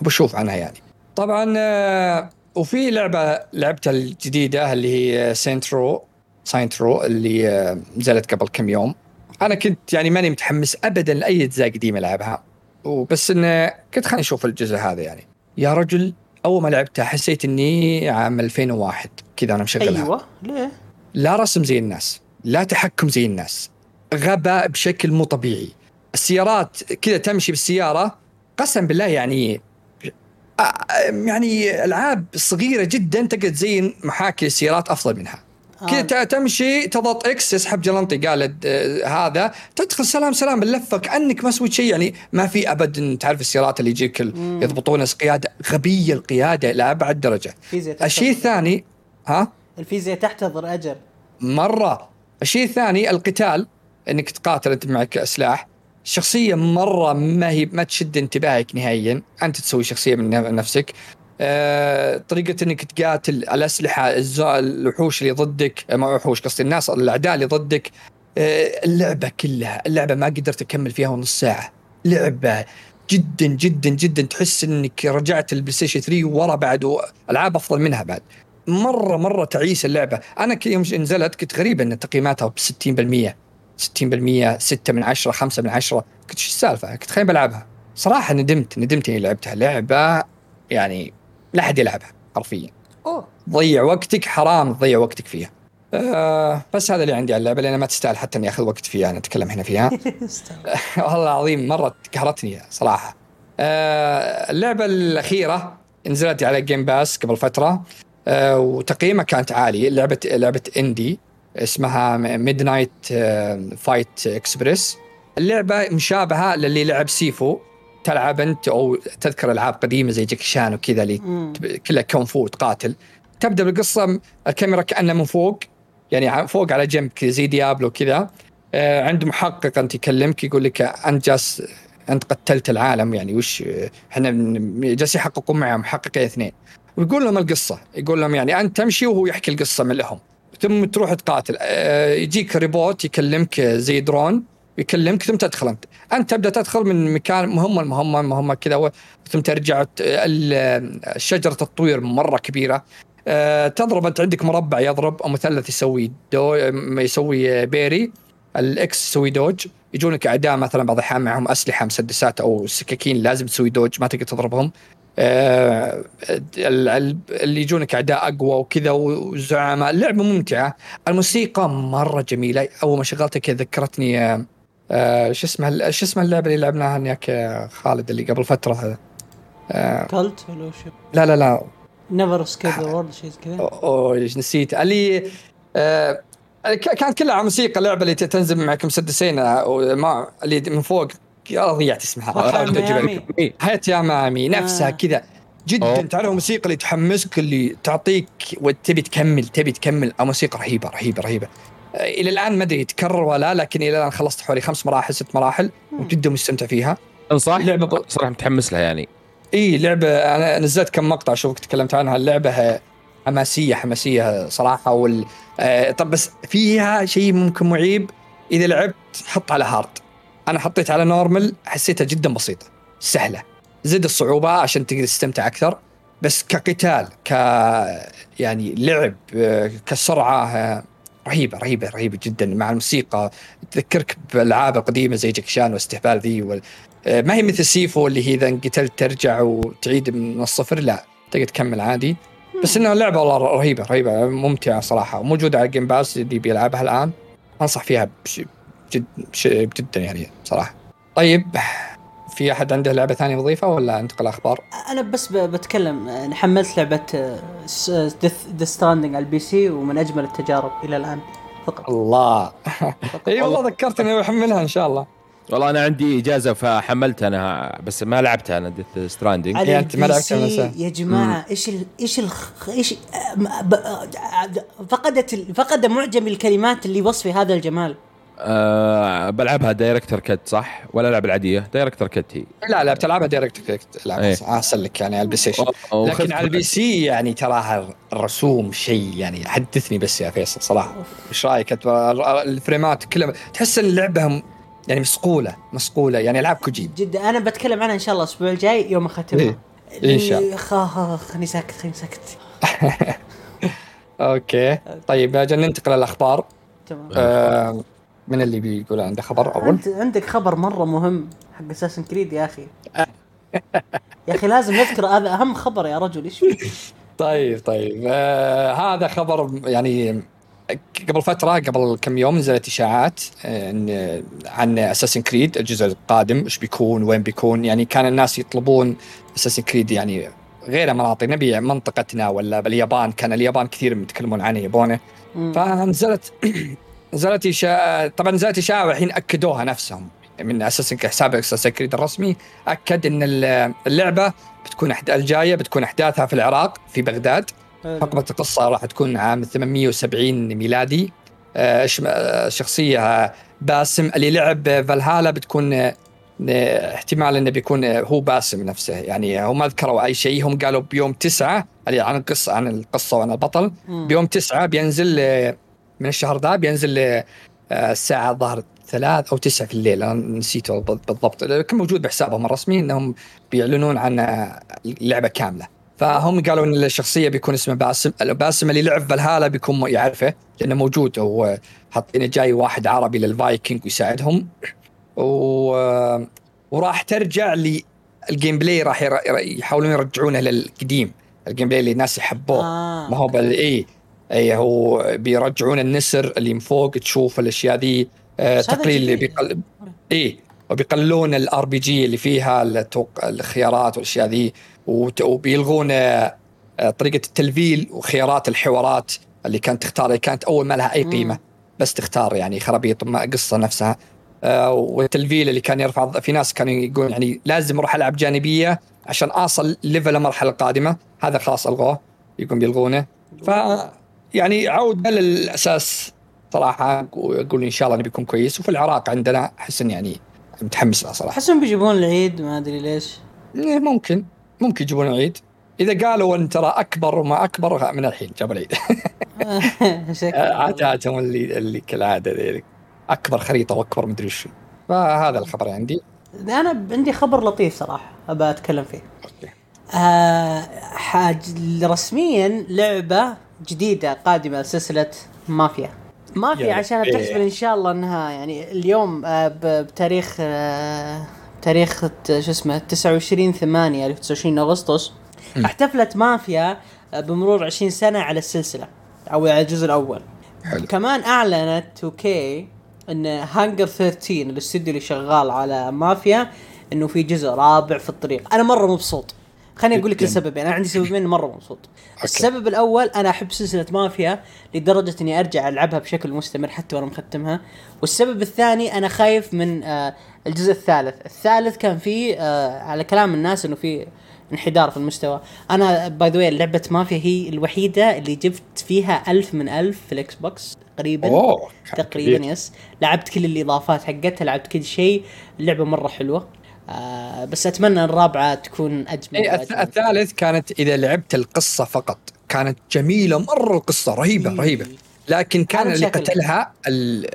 وبشوف عنها يعني. طبعا آه، وفي لعبة لعبتها الجديدة اللي هي Saints Row Saints Row اللي آه، نزلت قبل كم يوم. أنا كنت يعني ماني متحمس ابدا لأي أجزاء قديمة ألعبها. وبس انه قلت خليني أشوف الجزء هذا يعني. يا رجل أول ما لعبتها حسيت إني عام 2001 كذا أنا مشغلها. أيوه ليه؟ لا رسم زي الناس لا تحكم زي الناس غباء بشكل مو طبيعي. السيارات كذا تمشي بالسيارة قسم بالله يعني آه، يعني ألعاب صغيرة جدا تقدر تزين محاكي السيارات أفضل منها. كذا آه. تمشي تضغط إكس يسحب جلنطي. قالت آه، هذا. تدخل سلام سلام باللفه كانك ما سويت شيء. يعني ما في ابدا تعرف السيارات اللي يجيك. يضبطون قيادة. غبية القيادة إلى أبعد درجة. الشيء الثاني ها؟ الفيزياء تحتضر أجل. مرة. الشيء الثاني القتال. إنك تقاتل أنت معك سلاح. الشخصيه مرة ما هي ما تشد انتباهك نهائيا. أنت تسوي شخصية من نفسك. آه، طريقة إنك تقاتل الأسلحة الز- الوحوش اللي ضدك آه، ما وحوش قصدي الناس الأعداء اللي ضدك. آه، اللعبة كلها اللعبة ما قدرت أكمل فيها نص ساعة. لعبة جدا جدا جدا تحس إنك رجعت ال PlayStation 3 ورا بعد ألعاب أفضل منها بعد. مرة مرة تعيس اللعبة. أنا يوم نزلت كنت غريب إن تقييماتها ب 60% 60% 6 من 10 5 من 10 قلت شو السالفة؟ كنت خايف ألعبها. صراحة ندمت ندمت إني لعبتها. لعبة يعني لا أحد يلعبها حرفيا. أوه. ضيع وقتك حرام تضيع وقتك فيها. آه بس هذا اللي عندي على اللعبة لأن ما تستاهل حتى إني أخذ وقت فيها أنا أتكلم هنا فيها. (laughs) (laughs) والله العظيم مرة قهرتني صراحة. آه اللعبة الأخيرة نزلت على Game Pass قبل فترة. آه وتقييمها كانت عالي لعبة لعبة indie اسمها Midnight Fight Express اللعبة مشابهة للي لعب Sifu تلعب أنت أو تذكر ألعاب قديمة زي جاكي شان وكذا اللي. كلها كونغ فو تقاتل. تبدأ بالقصة الكاميرا كأنها من فوق يعني فوق على جنب زي Diablo كذا آه عنده محقق أنت يكلمك يقول لك انت جالس أنت قتلت العالم يعني وش إحنا جالسين يحققون معه محققين اثنين. ويقول لهم القصة يقول لهم يعني أنت تمشي وهو يحكي القصة من لهم. ثم تروح تقاتل. آه، يجيك روبوت يكلمك زي درون. يكلمك ثم تدخل أنت. أنت تبدأ تدخل من مكان مهمه المهمه مهمه كذا ثم ترجع شجره التطوير مرة كبيرة. آه، تضرب أنت عندك مربع يضرب أو مثلث يسوي دو يسوي parry. ال X يسوي dodge. يجونك أعداء مثلا بعض الأحيان معهم أسلحة مسدسات أو سكاكين لازم تسوي dodge ما تقدر تضربهم. آه، ال- ال- اللي يجونك أعداء أقوى وكذا وزعماء. اللعبه ممتعة. الموسيقى مرة جميلة. أول ما شغلتها كذا ذكرتني آه، آه، شو اسمها شو اسمها اللعبة اللي لعبناها هناك يا خالد اللي قبل فترة؟ آه، كلت ولا وش لا لا لا. نيفر سكيب ذا وورد شيء زي كذا. اوه نسيت. اللي آه كانت كلها على موسيقى لعبه اللي تنزل معك مسدسين آه، وما اللي من فوق. ضيعت اسمها. آه،. حياة يا مامي نفسها آه. كذا. جدا. تعرف الموسيقى اللي تحمسك اللي تعطيك وتبي تكمل تبي تكمل. موسيقى رهيبة رهيبة رهيبة. آه، إلى الآن ما أدري تكرر ولا لا لكن إلى الآن خلصت حوالي خمس مراحل ست مراحل وجدا مستمتع فيها. انصح لعبة ب- صراحة متحمس لها يعني. إي لعبة أنا نزلت كم مقطع اشوفك تكلمت عنها. اللعبة حماسية حماسية صراحة وال آه طب بس فيها شيء ممكن معيب؟ إذا لعبت حط على hard أنا حطيت على normal حسيتها جدا بسيطة سهلة. زد الصعوبة عشان تقدر تستمتع أكثر بس كقتال ك يعني لعب آه، كسرعة آه، رهيبة رهيبة رهيبة جدا. مع الموسيقى تذكرك بالالعاب القديمه زي جاكي شان واستهبال ذي وال... آه، ما هي مثل Sifu اللي هي إذا انقتلت ترجع وتعيد من الصفر؟ لا تقدر تكمل عادي. بس انها لعبة والله رهيبة رهيبة ممتعة صراحة. وموجودة على ال Game Pass اللي بيلعبها الآن. أنصح فيها بش... جد... بش... جدا يعني صراحة. طيب في أحد عنده لعبة ثانية يضيفها ولا أنتقل أخبار؟ أنا بس ب- بتكلم أنا حملت لعبة Death Stranding على ال PC ومن أجمل التجارب إلى الآن فقط. الله. (laughs) إي والله ذكرتني بحملها إن شاء الله. والله أنا عندي إجازة فحملت أنا بس ما لعبتها أنا Death Stranding يعني أنت ما لعبتها. يا جماعة إيش ال إيش ال إيش آه، آه، فقدت فقد معجم الكلمات اللي وصف هذا الجمال. أه بلعبها Director's Cut صح؟ ولا العب العادية؟ Director's Cut هي. لا لا بتلعبها Director's لا إيه. أحسن لك يعني على ال PlayStation. لكن على ال PC يعني تراها الرسوم شيء يعني حدثني بس يا فيصل صراحة. إيش رأيك؟ الفريمات كلها تحس إن اللعبه يعني مصقولة مصقولة. يعني ألعاب كوجي جدا. أنا بتكلم عنها إن شاء الله الأسبوع الجاي يوم أختمها. إيه. إن شاء الله. خليني ساكت خليني ساكت. (laughs) okay. طيب أجل ننتقل للأخبار. تمام. آه من اللي بيقول عنده خبر أول؟ انت عندك خبر مرة مهم حق اساسن كريد يا أخي. يا أخي لازم نذكر هذا أهم خبر يا رجل إيش؟ طيب طيب. آه هذا خبر يعني قبل فترة قبل كم يوم نزلت إشاعات آه، عن اساسن كريد الجزء القادم إيش بيكون وين بيكون. يعني كان الناس يطلبون اساسن كريد يعني غير مناطق نبي منطقتنا ولا باليابان كان اليابان كثير يتكلمون عنه يبونه. فنزلت نزلت اشاعه طبعا نزلت إشاعة والحين أكدوها نفسهم. من اساسن حساب اساسن كريد الرسمي أكد إن اللعبة بتكون. الجاية بتكون أحداثها في العراق في بغداد. حقبه القصة راح تكون عام 870 ميلادي. آه، آه، شخصية باسم اللي لعب فالهالا بتكون آه، احتمال إنه بيكون هو باسم نفسه. يعني هم ما ذكروا أي شيء هم قالوا بيوم تسعة اللي عن القصة عن القصة وعن البطل. بيوم تسعة بينزل من الشهر ذا بينزل آه، آه، الساعة ظهر ثلاث أو تسعة في الليل. أنا نسيت والله بالضبط. كان موجود بحسابهم الرسمي أنهم بيعلنون عن آه، اللعبة كاملة. فهم قالوا إن الشخصية بيكون اسمه باسم باسم اللي لعب فالهالا بيكون يعرفه لأنه موجود. هو حاطين جاي واحد عربي للفايكنج ويساعدهم. و... وراح ترجع لل gameplay راح. يحاولون يرجعونه للقديم. ال gameplay اللي الناس يحبوه. آه. ما هو بال اي اي هو بيرجعون النسر اللي من فوق تشوف الأشياء ذي آه تقليل اللي. بيقل اي وبيقللون ال RPG اللي فيها التوق... الخيارات والأشياء ذي وت... وبيلغون آه، آه، طريقة التلفيل وخيارات الحوارات اللي كانت تختار كانت أول ما لها أي. قيمة بس تختار يعني خرابيط ما قصة نفسها آه، والتلفيل اللي كان يرفع في ناس كانوا يقول يعني لازم أروح ألعب جانبية عشان أصل ليفل المرحلة القادمة هذا خلاص ألغوه يقوم بيلغونه ف يعني عوده للاساس صراحة واقول إن شاء الله بيكون كويس. وفي العراق عندنا احس يعني متحمس لها صراحة. أحسهم بيجيبون العيد ما أدري ليش. إيه ممكن. ممكن يجيبون العيد. إذا قالوا أن ترى أكبر وما أكبر من الحين جاب العيد. (laughs) (laughs) عاداتهم اللي اللي كالعادة ذيك أكبر خريطة وأكبر مدري شو فهذا الخبر عندي. أنا عندي خبر لطيف صراحة أبى أتكلم فيه. أوكي. آه حاج رسميا لعبة جديدة قادمة لسلسلة مافيا. مافيا يا عشان ربي. بتحتفل إن شاء الله إنها يعني اليوم آه بتاريخ آه تاريخ شو اسمه 29 8 29 أغسطس احتفلت مافيا آه، بمرور 20 سنة على السلسلة أو على الجزء الأول. حلو. كمان أعلنت 2K إن هانجر 13 الاستوديو اللي شغال على مافيا إنه في جزء رابع في الطريق. أنا مرة مبسوط. خليني أقول لك. السببين أنا عندي سببين مرة مبسوط. السبب الأول أنا أحب سلسلة مافيا لدرجة إني أرجع ألعبها بشكل مستمر حتى وأنا مختمها. والسبب الثاني أنا خايف من آه الجزء الثالث. الثالث كان فيه آه على كلام الناس إنه في انحدار في المستوى. أنا باي ذا لعبة مافيا هي الوحيدة اللي جبت فيها ألف من ألف في ال Xbox تقريبا كان تقريبا. yes. لعبت كل الإضافات حقتها لعبت كل شيء. اللعبة مرة حلوة. آه بس أتمنى الرابعة تكون أجمل إيه وأجمل. الثالث كانت إذا لعبت القصة فقط كانت جميلة مرة القصة رهيبة إيه. رهيبة. لكن كان اللي. قتلها ال-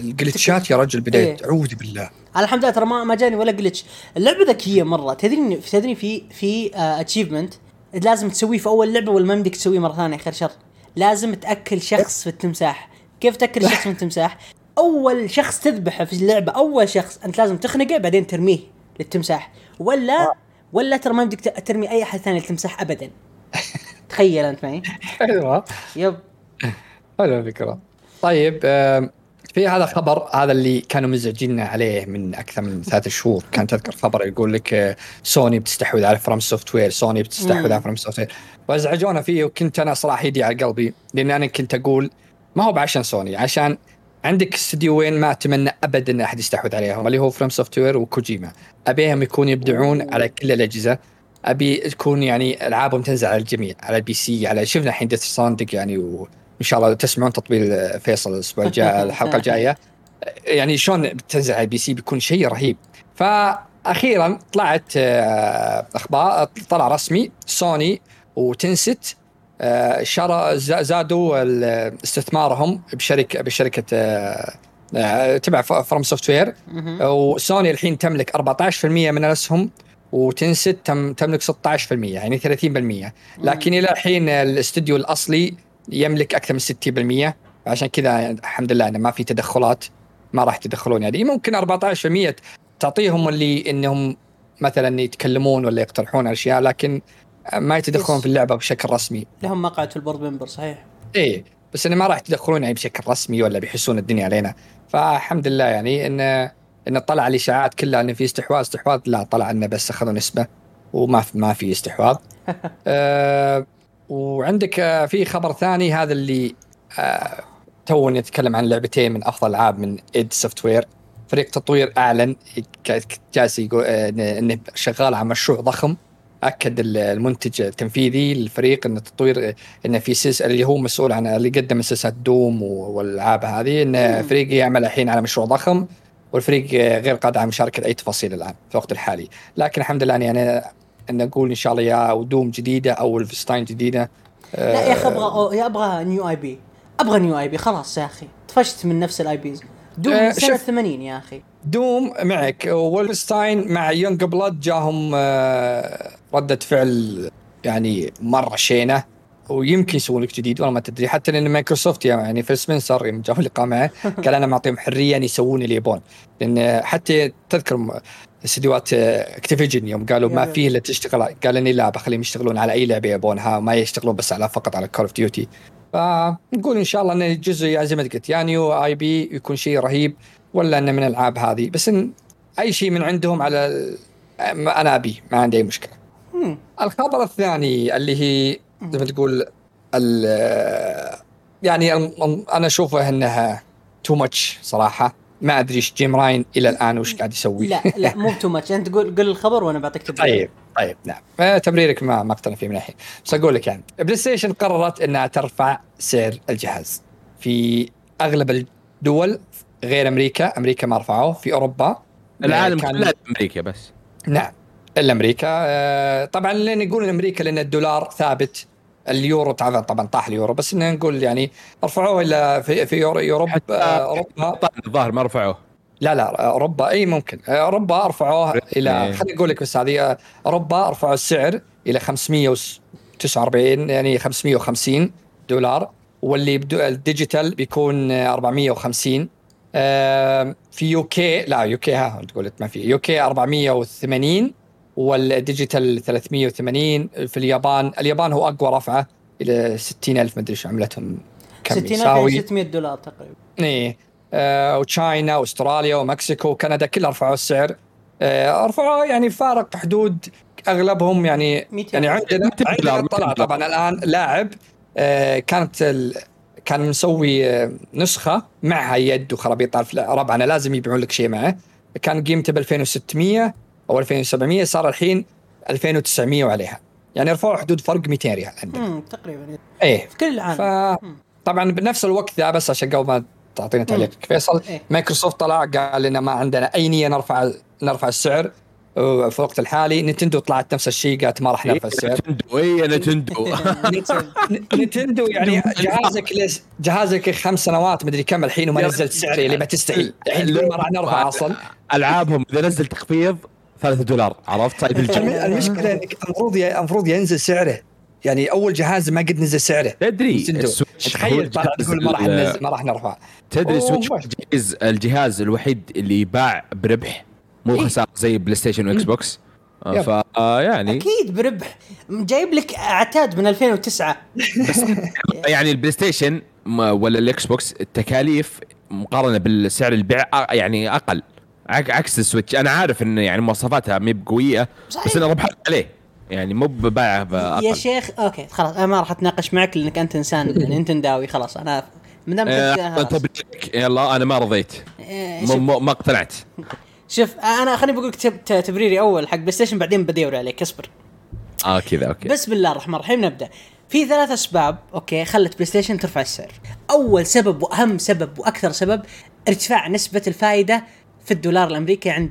الجلتشات يا رجل بداية. إيه. أعوذ بالله. الحمد لله ترى ما ما جاني ولا glitch اللعبة ذكيه مرة. تدري تدري في في اتشيفمنت لازم تسويه في أول لعبة ولا ما يمديك تسويه مرة ثانية خير شر. لازم تأكل شخص في التمساح. كيف تأكل شخص من التمساح؟ أول شخص تذبحه في اللعبة أول شخص أنت لازم تخنقه بعدين ترميه. للتمساح. ولا ولا ترى ما يمديك ترمي أي أحد ثاني للتمساح ابدا. (laughs) تخيل أنت معي. حلوة يب. حلوة الفكرة. طيب في هذا خبر هذا اللي كانوا مزعجيننا عليه من أكثر من ثلاث شهور. كان تذكر خبر يقول لك آه، سوني بتستحوذ على FromSoftware سوني بتستحوذ. على FromSoftware وأزعجونا فيه وكنت أنا صراحة يدي على قلبي لأن أنا كنت أقول ما هو بعشان سوني عشان عندك استديوين ما أتمنى ابدا أن أحد يستحوذ عليهم اللي هو FromSoftware وكوجيما. أبيهم يكونوا يبدعون على كل الأجهزة. أبي تكون يعني ألعابهم تنزل على الجميع على ال PC على شفنا الحين Death Stranding يعني وإن شاء الله تسمعون تطبيل فيصل الأسبوع الجاي (laughs) الحلقة الجاية. يعني شلون بتنزل على ال PC بيكون شيء رهيب. فاخيرا طلعت آه، أخبار طلع رسمي سوني و Tencent شرى ز- زادوا استثمارهم بشركه بشركة آه، آه، تبع FromSoftware. وسوني الحين تملك 14% من الاسهم و Tencent تم تملك 16% يعني 30% لكن إلى الحين الاستوديو الأصلي يملك أكثر من 60% عشان كذا الحمد لله انه ما في تدخلات ما راح يتدخلون. يعني ممكن 14% تعطيهم اللي إنهم مثلا يتكلمون ولا يقترحون أشياء لكن ما يتدخلون. في اللعبة بشكل رسمي. لهم مقعد في البورد ممبر صحيح؟ إيه بس إنه ما راح يتدخلون يعني بشكل رسمي ولا بيحسون الدنيا علينا. فالحمد لله يعني ان إن طلع الإشاعات كلها انه في استحواذ استحواذ لا طلع انه بس أخذوا نسبة وما في ما في استحواذ. (laughs) آه وعندك آه في خبر ثاني هذا اللي آه تو نتكلم عن لعبتين من أفضل ألعاب من id Software فريق تطوير اعلن جالس يقول آه، إنه شغال على مشروع ضخم. أكد ال- المنتج التنفيذي للفريق ان التطوير إنه في سلسله اللي هو مسؤول عن اللي قدم سلسله Doom والألعاب هذه ان مم. فريق يعمل الحين على مشروع ضخم والفريق غير قادر على مشاركة أي تفاصيل الآن في الوقت الحالي. لكن الحمد لله يعني إن نقول إن شاء الله يا Doom جديدة أو Wolfenstein جديدة لا يا أخي أبغى يا أبغى new IP أبغى new IP خلاص يا أخي طفشت من نفس ال IPs Doom آه، من سنة شوف. 80 يا أخي. Doom معك و Wolfenstein مع Youngblood جاهم آه، ردة فعل يعني مرة شينة ويمكن يسوون لك جديد والله ما تدري. حتى لأن مايكروسوفت يعني فيل سبنسر يوم جاهم لقاء معه (laughs) قال أنا معطيهم حرية إن يسوون اللي يبون لأن حتى تذكر استديوهات Activision يوم قالوا ما. فيه إلا تشتغل قال إني لا بخليهم يشتغلون على أي لعبة يبونها ما يشتغلون بس على فقط على Call of Duty فنقول إن شاء الله إن الجزء يا زي ما قلت يا new IP يكون شيء رهيب ولا إنه من الألعاب هذه. بس إن أي شيء من عندهم على أنا أبي ما عندي أي مشكلة. الخبر الثاني اللي هي زي ما تقول ال- يعني أنا أشوفه إنها too much صراحة. ما أدري إيش جيم رايان إلى الآن وش قاعد يسوي. لا لا مو too much أنت قول قول الخبر وأنا بعطيك تبرير طيب طيب نعم. آه، تبريرك ما ما اقتنع فيه من الحين. بس أقول لك يعني PlayStation قررت إنها ترفع سعر الجهاز. في أغلب الدول غير أمريكا أمريكا ما رفعوه. في أوروبا. العالم كان- كله أمريكا بس. نعم. الا أمريكا آه، طبعا لأن يقولون أمريكا لأن الدولار ثابت اليورو طبعا طبعا طاح اليورو بس نقول يعني رفعوه إلى في في يورو- اوروبا حتى آه، أوروبا. الظاهر ما رفعوه. لا لا أوروبا إي ممكن. آه، أوروبا رفعوه إلى. خليني أقول لك بس هذه آه، أوروبا رفعوا السعر إلى 549 يعني 550 دولار واللي ال digital بيكون آه، 450 آه، في UK لا UK ها قلت ما في UK 480 وال digital 380 في اليابان. اليابان هو أقوى رفعة إلى 60000 مدري شو عملتهم كم 60000 يساوي. يعني 600 دولار تقريبا. إيه. آه و China وأستراليا و Mexico وكندا كلها رفعوا السعر. آه رفعوا يعني فارق حدود أغلبهم يعني 200 يعني عندنا 200 دولار، عندنا طلع 200 دولار. طبعا الآن لاعب آه كانت ال... كان مسوي آه، نسخة معها يد وخرابيط ربعنا لازم يبيعون لك شيء معه. كان قيمته ب 2600 أو 2700 صار الحين 2900 وعليها. يعني رفعوا حدود فرق 200 ريال عندنا امم تقريبا. إيه. في كل العالم. ف. طبعا بنفس الوقت ذا بس عشان قبل ما تعطينا تعليقك فيصل إيه. مايكروسوفت طلع قال لنا ما عندنا أي نية نرفع نرفع السعر. في الوقت الحالي نتندو طلعت نفس الشيء قالت ما راح نرفع السعر. نتندو اي نتندو. (laughs) (laughs) نتندو. يعني جهازك ليش جهازك خمس سنوات مدري كم الحين وما نزلت سعره اللي ما تستحي الحين ما راح نرفع أصلا. ألعابهم إذا نزل تخفيض 3 دولار عرفت؟ الجو المشكلة إنك المفروض المفروض ينزل سعره. يعني أول جهاز ما قد نزل سعره. تدري تخيل تقول ما راح ننزل ما راح نرفع. تدري سويتش. الجهاز, الجهاز الوحيد اللي يباع بربح؟ مو إيه. خسارة زي بلاي ستيشن وإكس بوكس. آه،. فا آه، يعني أكيد بربح. جايب لك عتاد من 2009 (laughs) يعني البلاي ستيشن ولا الإكس بوكس التكاليف مقارنة بالسعر البيع أ- يعني أقل. عكس السويتش. أنا عارف إن يعني مواصفاتها مي بقوية. بس أنا ربحت عليه. يعني مو بباع يا شيخ okay خلاص أنا ما راح أتناقش معك لأنك أنت إنسان (laughs) نينتنداوي خلاص. أنا ما دام آه، انت بدك يلا أنا ما رضيت. آه، ما اقتنعت. شوف أنا خليني بقول لك تبريري أول حق بلاي ستيشن بعدين بديور عليك. اصبر. آه كذا okay. بسم الله الرحمن الرحيم نبدأ. في ثلاث أسباب okay خلت بلاي ستيشن ترفع السعر. أول سبب وأهم سبب وأكثر سبب ارتفاع نسبة الفائدة في الدولار الأمريكي عند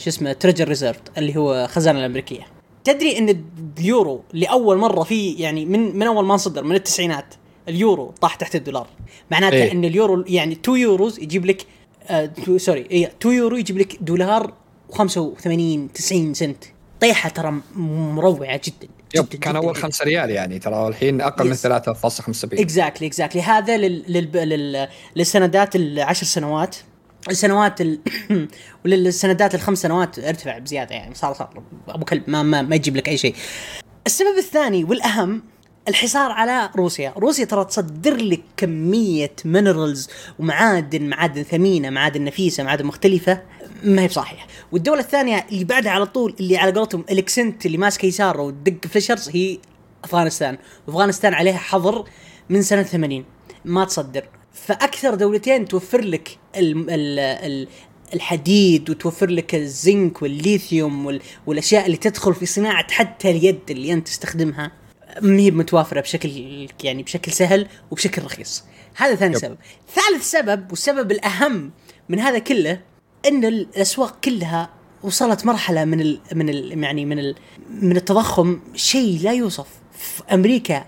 شو اسمه treasury reserve اللي هو خزانة الأمريكية تدري إن اليورو لأول مرة في يعني من من أول ما انصدر من التسعينات اليورو طاح تحت الدولار معناته إيه. إن اليورو يعني 2 يوروز يجيب لك آه تو- sorry اي 2 يورو يجيب لك دولار 85 90 سنت طيحة ترى مروعة جدا yep جدا كان جداً أول جداً. 5 ريال يعني ترى الحين أقل من Yes. 3.75 exactly exactly هذا لل... لل... لل... للسندات العشر سنوات السنوات ال... (clears throat) وللسندات الخمس سنوات ارتفع بزيادة يعني صار صار أبو كلب ما ما, ما يجيب لك أي شيء. السبب الثاني والأهم الحصار على روسيا، روسيا ترى تصدر لك كمية minerals ومعادن معادن ثمينة، معادن نفيسة، معادن مختلفة. ما هي بصحيحه، والدولة الثانية اللي بعدها على طول اللي على قولتهم الأكسنت اللي ماسكه يسار ودق flashers هي أفغانستان، وأفغانستان عليها حظر من سنة 80 ما تصدر. فأكثر دولتين توفر لك ال ال ال الحديد وتوفر لك الزنك والليثيوم وال والأشياء اللي تدخل في صناعة حتى اليد اللي أنت تستخدمها هي متوافرة بشكل يعني بشكل سهل وبشكل رخيص. هذا ثاني yep. سبب. ثالث سبب والسبب الأهم من هذا كله إن الأسواق كلها وصلت مرحلة من ال من ال يعني من ال من التضخم شيء لا يوصف. في أمريكا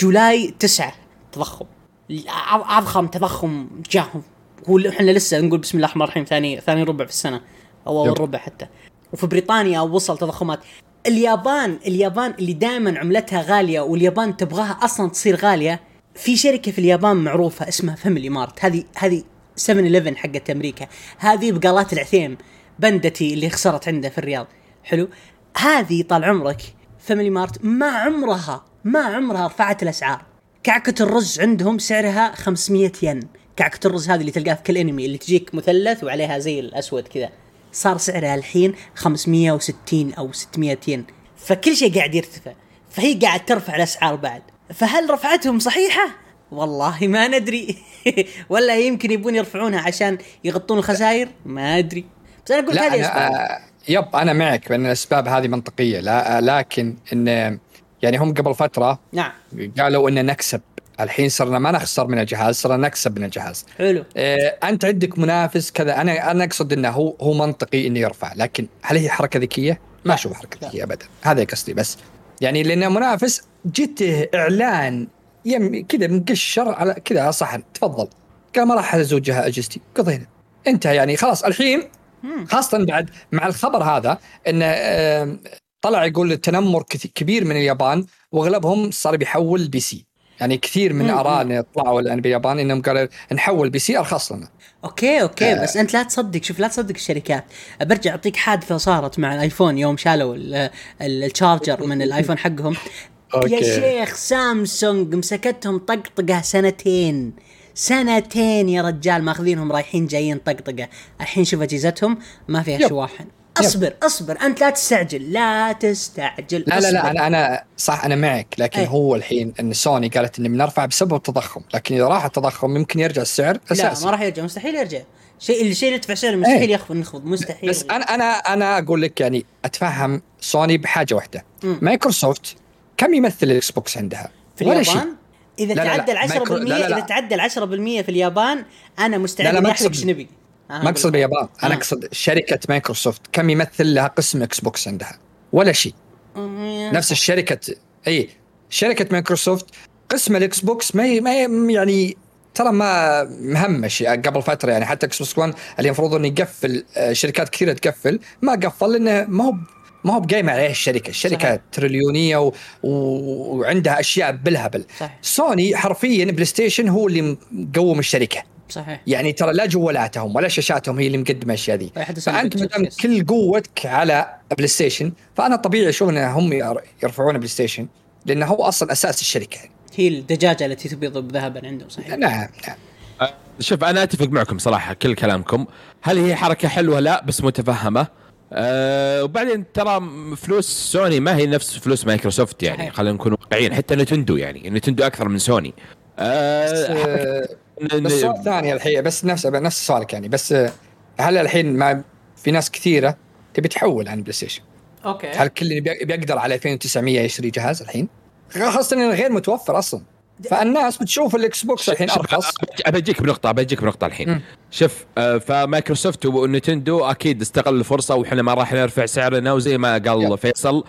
جولاي 9 تضخم. اضخم تضخم جاهم هو إحنا لسه نقول بسم الله الرحمن الرحيم ثاني ثاني ربع في السنة أو أول. ربع حتى. وفي بريطانيا وصل تضخمات. اليابان اليابان اللي دائما عملتها غالية واليابان تبغاها أصلا تصير غالية في شركة في اليابان معروفة اسمها فاميلي مارت هذه هذه 7 11 حقت أمريكا. هذه بقالات العثيم بنده اللي خسرت عنده في الرياض. حلو. هذه طال عمرك فاميلي مارت ما عمرها ما عمرها رفعت الأسعار. كعكة الرز عندهم سعرها 500 ين. كعكة الرز هذه اللي تلقاها في كل انمي اللي تجيك مثلث وعليها زي الأسود كذا. صار سعرها الحين 560 أو 600 ين. فكل شيء قاعد يرتفع. فهي قاعد ترفع الأسعار بعد. فهل رفعتهم صحيحة؟ والله ما ندري. (laughs) ولا يمكن يبون يرفعونها عشان يغطون الخسائر؟ ما أدري. بس أنا أقول هذه أسباب. آه، يب أنا معك بان الأسباب هذه منطقية. لا لكن إن يعني هم قبل فترة نعم. قالوا إن نكسب. الحين صرنا ما نخسر من الجهاز صرنا نكسب من الجهاز. حلو. آه، أنت عندك منافس كذا. أنا أنا أقصد إنه هو هو منطقي إنه يرفع. لكن هل هي حركة ذكية؟ ما أشوف حركة. ذكية ابدا. هذا قصدي بس. يعني لأن منافس جته إعلان يم كذا مقشر على كذا. على صحن تفضل. قال ما راح أزوج جهاز أجهزتي. قضينا. انتهى يعني خلاص. الحين مم. خاصة بعد مع الخبر هذا انه آم، طلع يقول التنمر كبير من اليابان واغلبهم صار بيحول البي سي يعني كثير من. آراء طلعوا الآن باليابان إنهم قالوا نحول بي سي أرخص لنا أوكي أوكي آه. بس أنت لا تصدق شوف لا تصدق الشركات برجع أعطيك حادثة صارت مع الآيفون يوم شالوا ال- ال- ال charger من الآيفون حقهم (laughs) يا okay. شيخ سامسونج مسكتهم طقطقة سنتين سنتين يا رجال ماخذينهم رايحين جايين طقطقة الحين شوف أجهزتهم ما فيها. شواحن اصبر اصبر انت لا تستعجل لا تستعجل لا لا لا. أنا أنا صح أنا معك لكن أي. هو الحين إن سوني قالت ان بنرفع بسبب التضخم لكن إذا راح التضخم يمكن يرجع السعر لا أساسي ما راح يرجع مستحيل يرجع شيء الشيء اللي يرفع سعره مستحيل إيه. يخفض نخفض مستحيل بس أنا أنا أنا أقول لك يعني أتفهم سوني بحاجة واحدة. مايكروسوفت كم يمثل الإكس بوكس عندها؟ في ولا شيء. إذا لا لا لا، تعدى ال 10% مايكرو- لا لا لا. إذا تعدى ال 10% في اليابان أنا مستعد لا لا، إني احرق شنبي ما أقصد. باليابان أنا آه. أقصد شركة مايكروسوفت كم يمثل لها قسم إكس بوكس عندها؟ ولا شيء مم. نفس الشركة أي شركة مايكروسوفت قسم الاكس بوكس ما ما يعني ترى ما مهمش قبل فترة يعني حتى إكس بوكس 1 اللي المفروض إنه يقفل آه، شركات كثيرة تقفل ما قفل لأنه ما هو ما هو بقايمة عليه الشركة، الشركة. صحيح. تريليونية و... و... وعندها أشياء بالهبل. صحيح سوني حرفيا بلاي ستيشن هو اللي مقوم الشركة، صحيح. يعني ترى لا جوالاتهم ولا شاشاتهم هي اللي مقدمة الأشياء ذي. فأنت ما بيكتشر دام فيس. كل قوتك على بلاي ستيشن فأنا طبيعي أشوف إن هم ير- يرفعون بلاي ستيشن لأنه هو أصلا أساس الشركة. هي الدجاجة التي تبيض ذهبا عندهم صحيح. نعم نعم. شوف أنا أتفق معكم صراحة كل كلامكم. هل هي حركة حلوة؟ لا بس متفهمة. أه وبعدين ترى فلوس سوني ما هي نفس فلوس مايكروسوفت يعني. خلينا نكون واقعيين. حتى نتندو يعني نتندو أكثر من سوني. أه بس سؤال ثاني الحقيقة بس نفس نفس سؤالك يعني بس هل الحين ما في ناس كثيرة تبي تحول عن بلاي ستيشن okay هل كل اللي بي- بيقدر على 2900 يشتري جهاز الحين؟ خاصة إنه غير متوفر أصلا فالناس بتشوف الإكس بوكس الحين أرخص بجيك بنقطة بجيك بنقطة الحين. شوف فمايكروسوفت ونتندو أكيد استغلوا الفرصة وإحنا ما راح نرفع سعرنا وزي ما قال. فيصل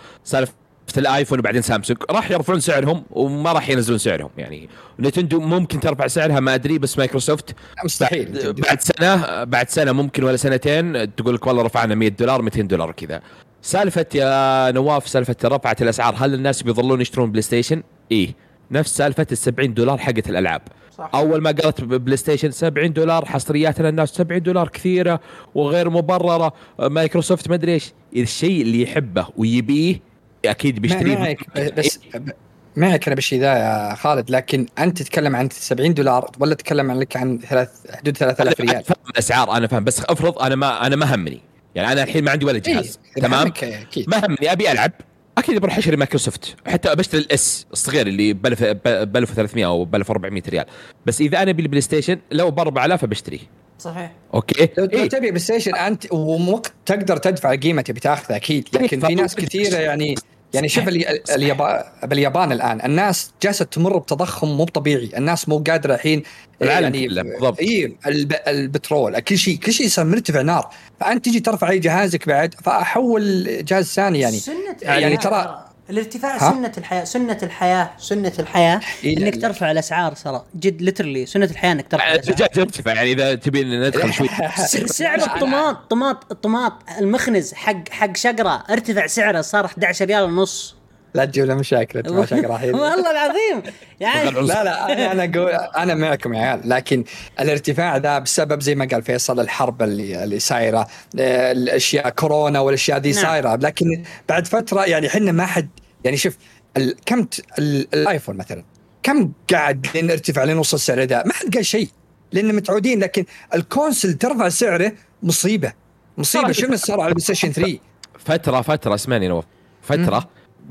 سالفة الايفون وبعدين سامسونج. راح يرفعون سعرهم وما راح ينزلون سعرهم. يعني نتندو ممكن ترفع سعرها ما أدري بس مايكروسوفت مستحيل. بعد, بعد سنة بعد سنة ممكن ولا سنتين تقول لك والله رفعنا 100 دولار 200 دولار كذا. سالفة يا نواف سالفة رفعت الأسعار هل الناس بيظلون يشترون بلاي ستيشن؟ إيه. نفس سالفة ال 70 دولار حقت الألعاب. صح. أول ما قالت بلاي ستيشن 70 دولار حصريات للناس 70 دولار كثيرة وغير مبررة. مايكروسوفت ما أدري إيش. الشيء اللي يحبه ويبيه أكيد بيشتريه معك بس معك أنا بالشيء ذا يا خالد لكن أنت تتكلم عن 70 دولار ولا تتكلم عن لك عن ثلاث حدود 3000 أنا ريال؟ فاهم الأسعار أنا فاهم بس أفرض أنا ما أنا ما همني. يعني أنا الحين ما عندي ولا جهاز إيه، تمام؟ أكيد. ما همني أبي ألعب. أكيد بروح أشتري مايكروسوفت. حتى بشتري ال S الصغير اللي ب 1000 ب 1300 أو ب 1400 ريال. بس إذا أنا بالبلاي ستيشن لو ب 4000 بشتريه صحيح. okay؟ لو لو إيه؟ تبي بلاي ستيشن أنت ووقت تقدر تدفع قيمه تبي تاخذها أكيد لكن في ناس كثيرة يعني يعني شوف الي- اليابان باليابان الآن الناس جالسة تمر بتضخم مو طبيعي الناس مو قادرة الحين العالم يعني كله، بالضبط. اي الب... البترول كل شيء كل شيء صار مرتفع نار. فأنت تجي ترفع أي جهازك بعد فأحول جهاز ثاني يعني. سنة يعني ترى الارتفاع ها؟ سنة الحياة سنة الحياة سنة الحياة إيه، إنك. ترفع الأسعار ترى جد ليترلي سنة الحياة إنك ترفع الأسعار الدجاج يرتفع يعني إذا تبي ندخل شوي (laughs) سعر الطماط طماط الطماط المخنز حق حق شقرة ارتفع سعره صار 11 ريال ونص لا تجيب لنا مشاكل أنت ما (laughs) شاكر الحين والله العظيم. يعني لا لا أنا أنا أقول أنا معكم يا عيال. لكن الارتفاع ذا بسبب زي ما قال فيصل الحرب اللي اللي صايرة الأشياء كورونا والأشياء ذي نعم. صايرة. لكن بعد فترة يعني إحنا ما حد يعني شوف كم ت- ال- الآيفون مثلا كم قاعد لين ارتفع لنص السعر ذا؟ ما حد قال شيء لأن متعودين. لكن ال console ترفع سعره مصيبة. مصيبة. شنو اللي صار على البلاي ستيشن 3 فتره فترة اسمعني نواف. فترة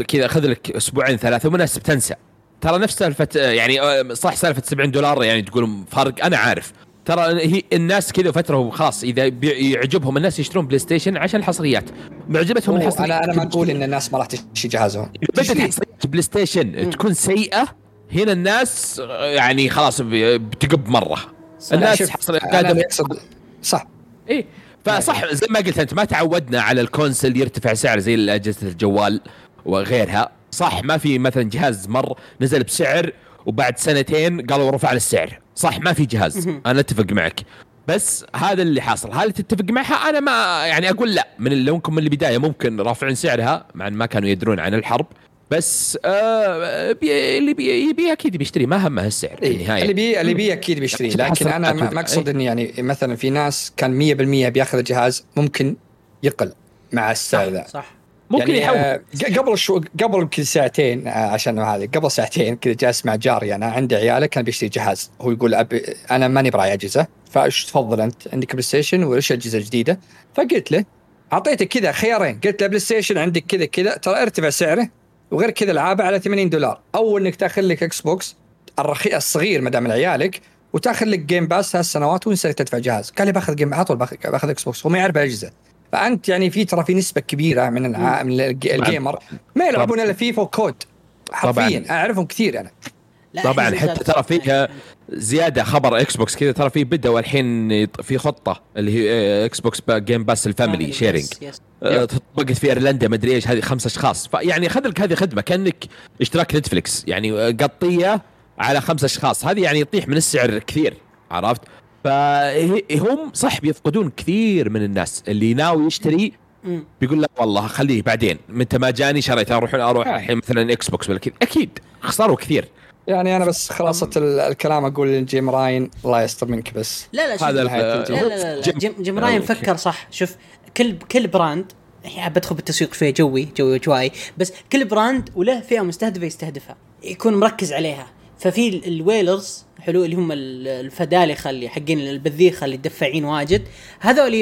كذا خذ لك أسبوعين ثلاثة والناس بتنسى ترى نفس سالفة يعني آه، صح سالفة 70 دولار يعني تقول فرق أنا عارف. ترى هي الناس كذا فتره خلاص إذا يعجبهم الناس يشترون بلاي ستيشن عشان الحصريات. معجبتهم الحصريات. أنا أنا ما أقول إن الناس ما راح تشتري جهازهم. بدات حصريات بلاي ستيشن تكون سيئة هنا الناس يعني خلاص بتقب مرة. الناس أنا قادم أقصد صح. إيه فصح زي ما قلت أنت ما تعودنا على ال console يرتفع سعر زي اجهزه الجوال. وغيرها. صح ما في مثلا جهاز مر نزل بسعر وبعد سنتين قالوا رفع السعر صح ما في جهاز. أنا أتفق معك. بس هذا اللي حاصل. هل تتفق معها؟ أنا ما يعني أقول لا. من لو انكم من البدايه ممكن رافعين سعرها مع إن ما كانوا يدرون عن الحرب. بس آه بي اللي بي يبيها أكيد بيشتري. ما همه السعر في. النهايه اللي بي اللي بي أكيد بيشتري. لكن أنا ما أقصد اني يعني مثلا في ناس كان 100% بياخذ الجهاز ممكن يقل مع السعر ذا. صح. ممكن يعني يحول آه، قبل شو قبل يمكن ساعتين آه، عشان هذه قبل ساعتين كذا جالس مع جاري. أنا عندي عيالة كان بيشتري جهاز. هو يقول أبي أنا ماني براعي أجهزة فايش تفضل أنت؟ عندك بلاي ستيشن ولا أجهزة جديدة؟ فقلت له اعطيته كذا خيارين. قلت له بلاي ستيشن عندك كذا كذا ترى ارتفع سعره وغير كذا العابه على 80 دولار. أو إنك تأخذ لك إكس بوكس الرخيص الصغير ما دام عيالك وتأخذ لك Game Pass ثلاث سنوات وانسى تدفع جهاز. قال لي باخذ Game على طول باخذ باخذ إكس بوكس هو ما يعرف الاجهزه فأنت يعني في ترى في نسبة كبيرة من الع... من الج- ال gamer. ما يلعبون إلا فيفا و COD. حرفيا أعرفهم كثير أنا. لا، طبعا حتى. ترى فيها زيادة خبر إكس بوكس كذا ترى في بدأوا الحين في خطة اللي هي إكس بوكس با- Game Pass ال family sharing yes. طبقت في إيرلندا مدري إيش هذه خمس أشخاص. فيعني خذ لك هذه خدمة كأنك اشتراك نتفلكس يعني قطية على خمس أشخاص. هذه يعني يطيح من السعر كثير عرفت؟ فهم صح بيفقدون كثير من الناس اللي ناوي يشتري. بيقول لا والله خليه بعدين متى ما جاني شريت أروح أروح آه. الحين مثلا إكس بوكس ولا كذا أكيد خسروا كثير يعني أنا بس خلاصة ال- الكلام أقول لجيم راين الله يستر منك بس لا لا شوف- هذا. لا لا لا, لا. جيم- جيم, جيم راين okay. فكر صح شوف كل كل brand يعني بدخل بالتسويق شوية جوي جوي جواي بس كل براند وله فئة مستهدفة يستهدفها يكون مركز عليها ففي ال- الويلرز حلو اللي هم ال- الفدالخه اللي حقين البذيخه اللي دفاعين واجد. هذول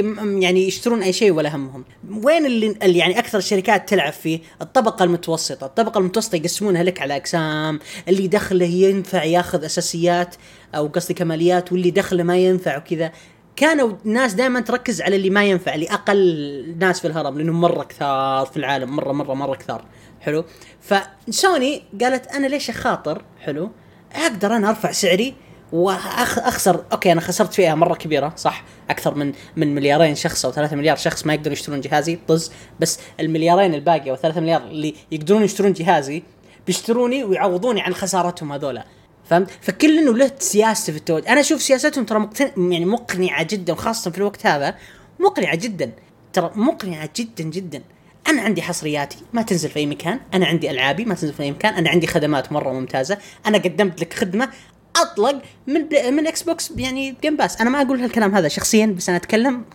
يعني يشترون أي شيء ولا همهم. وين اللي, اللي يعني أكثر الشركات تلعب فيه؟ الطبقة المتوسطة. الطبقة المتوسطة يقسمونها لك على أقسام. اللي دخله ينفع ياخذ أساسيات أو قصدي كماليات واللي دخله ما ينفع وكذا. كانوا الناس دائما تركز على اللي ما ينفع اللي أقل ناس في الهرم لأنهم مرة كثار في العالم مرة مرة مرة كثار. حلو؟ فسوني قالت أنا ليش أخاطر؟ حلو؟ أقدر أنا أرفع سعري واخسر أوكي أنا خسرت فئة مرة كبيرة صح؟ أكثر من من مليارين شخص أو ثلاثة مليار شخص ما يقدرون يشترون جهازي طز. بس المليارين الباقي أو ثلاثة مليار اللي يقدرون يشترون جهازي بيشتروني ويعوضوني عن خسارتهم هذولا. فهمت؟ فكل إنه له سياسته في التوجه، أنا أشوف سياستهم ترى مقتن... يعني مقنعة جدا وخاصة في الوقت هذا مقنعة جدا. ترى مقنعة جدا جدا. أنا عندي حصرياتي ما تنزل في أي مكان، أنا عندي ألعابي ما تنزل في أي مكان، أنا عندي خدمات مرة ممتازة، أنا قدمت لك خدمة أطلق من. من إكس بوكس يعني Game Pass، أنا ما أقول هالكلام هذا شخصيا بس أنا أتكلم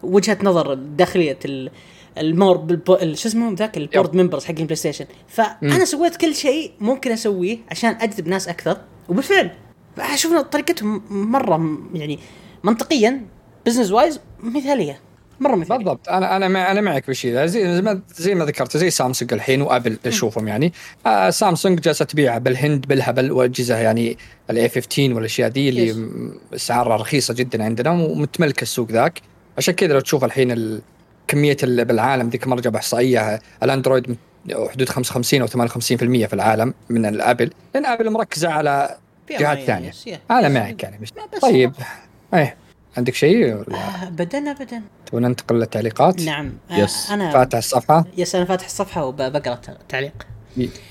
كوجهة نظر داخلية ال... المور شو اسمه ذاك؟ ال board members حق البلاي ستيشن فانا سويت كل شيء ممكن أسويه عشان أجذب ناس أكثر وبالفعل إن طريقتهم مرة م- يعني منطقيا business wise مثالية. مرة مثاليه بالضبط. أنا أنا أنا معك بالشيء ذا. زي ما زي ما ذكرت زي سامسونج الحين وأبل أشوفهم يعني. آه سامسونج جالسة تبيع بالهند بالهبل وأجهزة يعني ال A15 والأشياء دي اللي اسعارها رخيصة جدا عندنا ومتملكه السوق ذاك. عشان كذا لو تشوف الحين ال- كمية ال- بالعالم ذيك مرة جاب إحصائية الأندرويد حدود 55 أو 58% في العالم من ال Apple لأن Apple مركزة على جهات ثانية. أنا معك يعني بس طيب. إيه. عندك شيء ولا؟ ابدا ابدا تبغى ننتقل للتعليقات؟ نعم. آه، yes. أنا فاتح الصفحة؟ yes أنا فاتح الصفحة وبقرأ التعليق.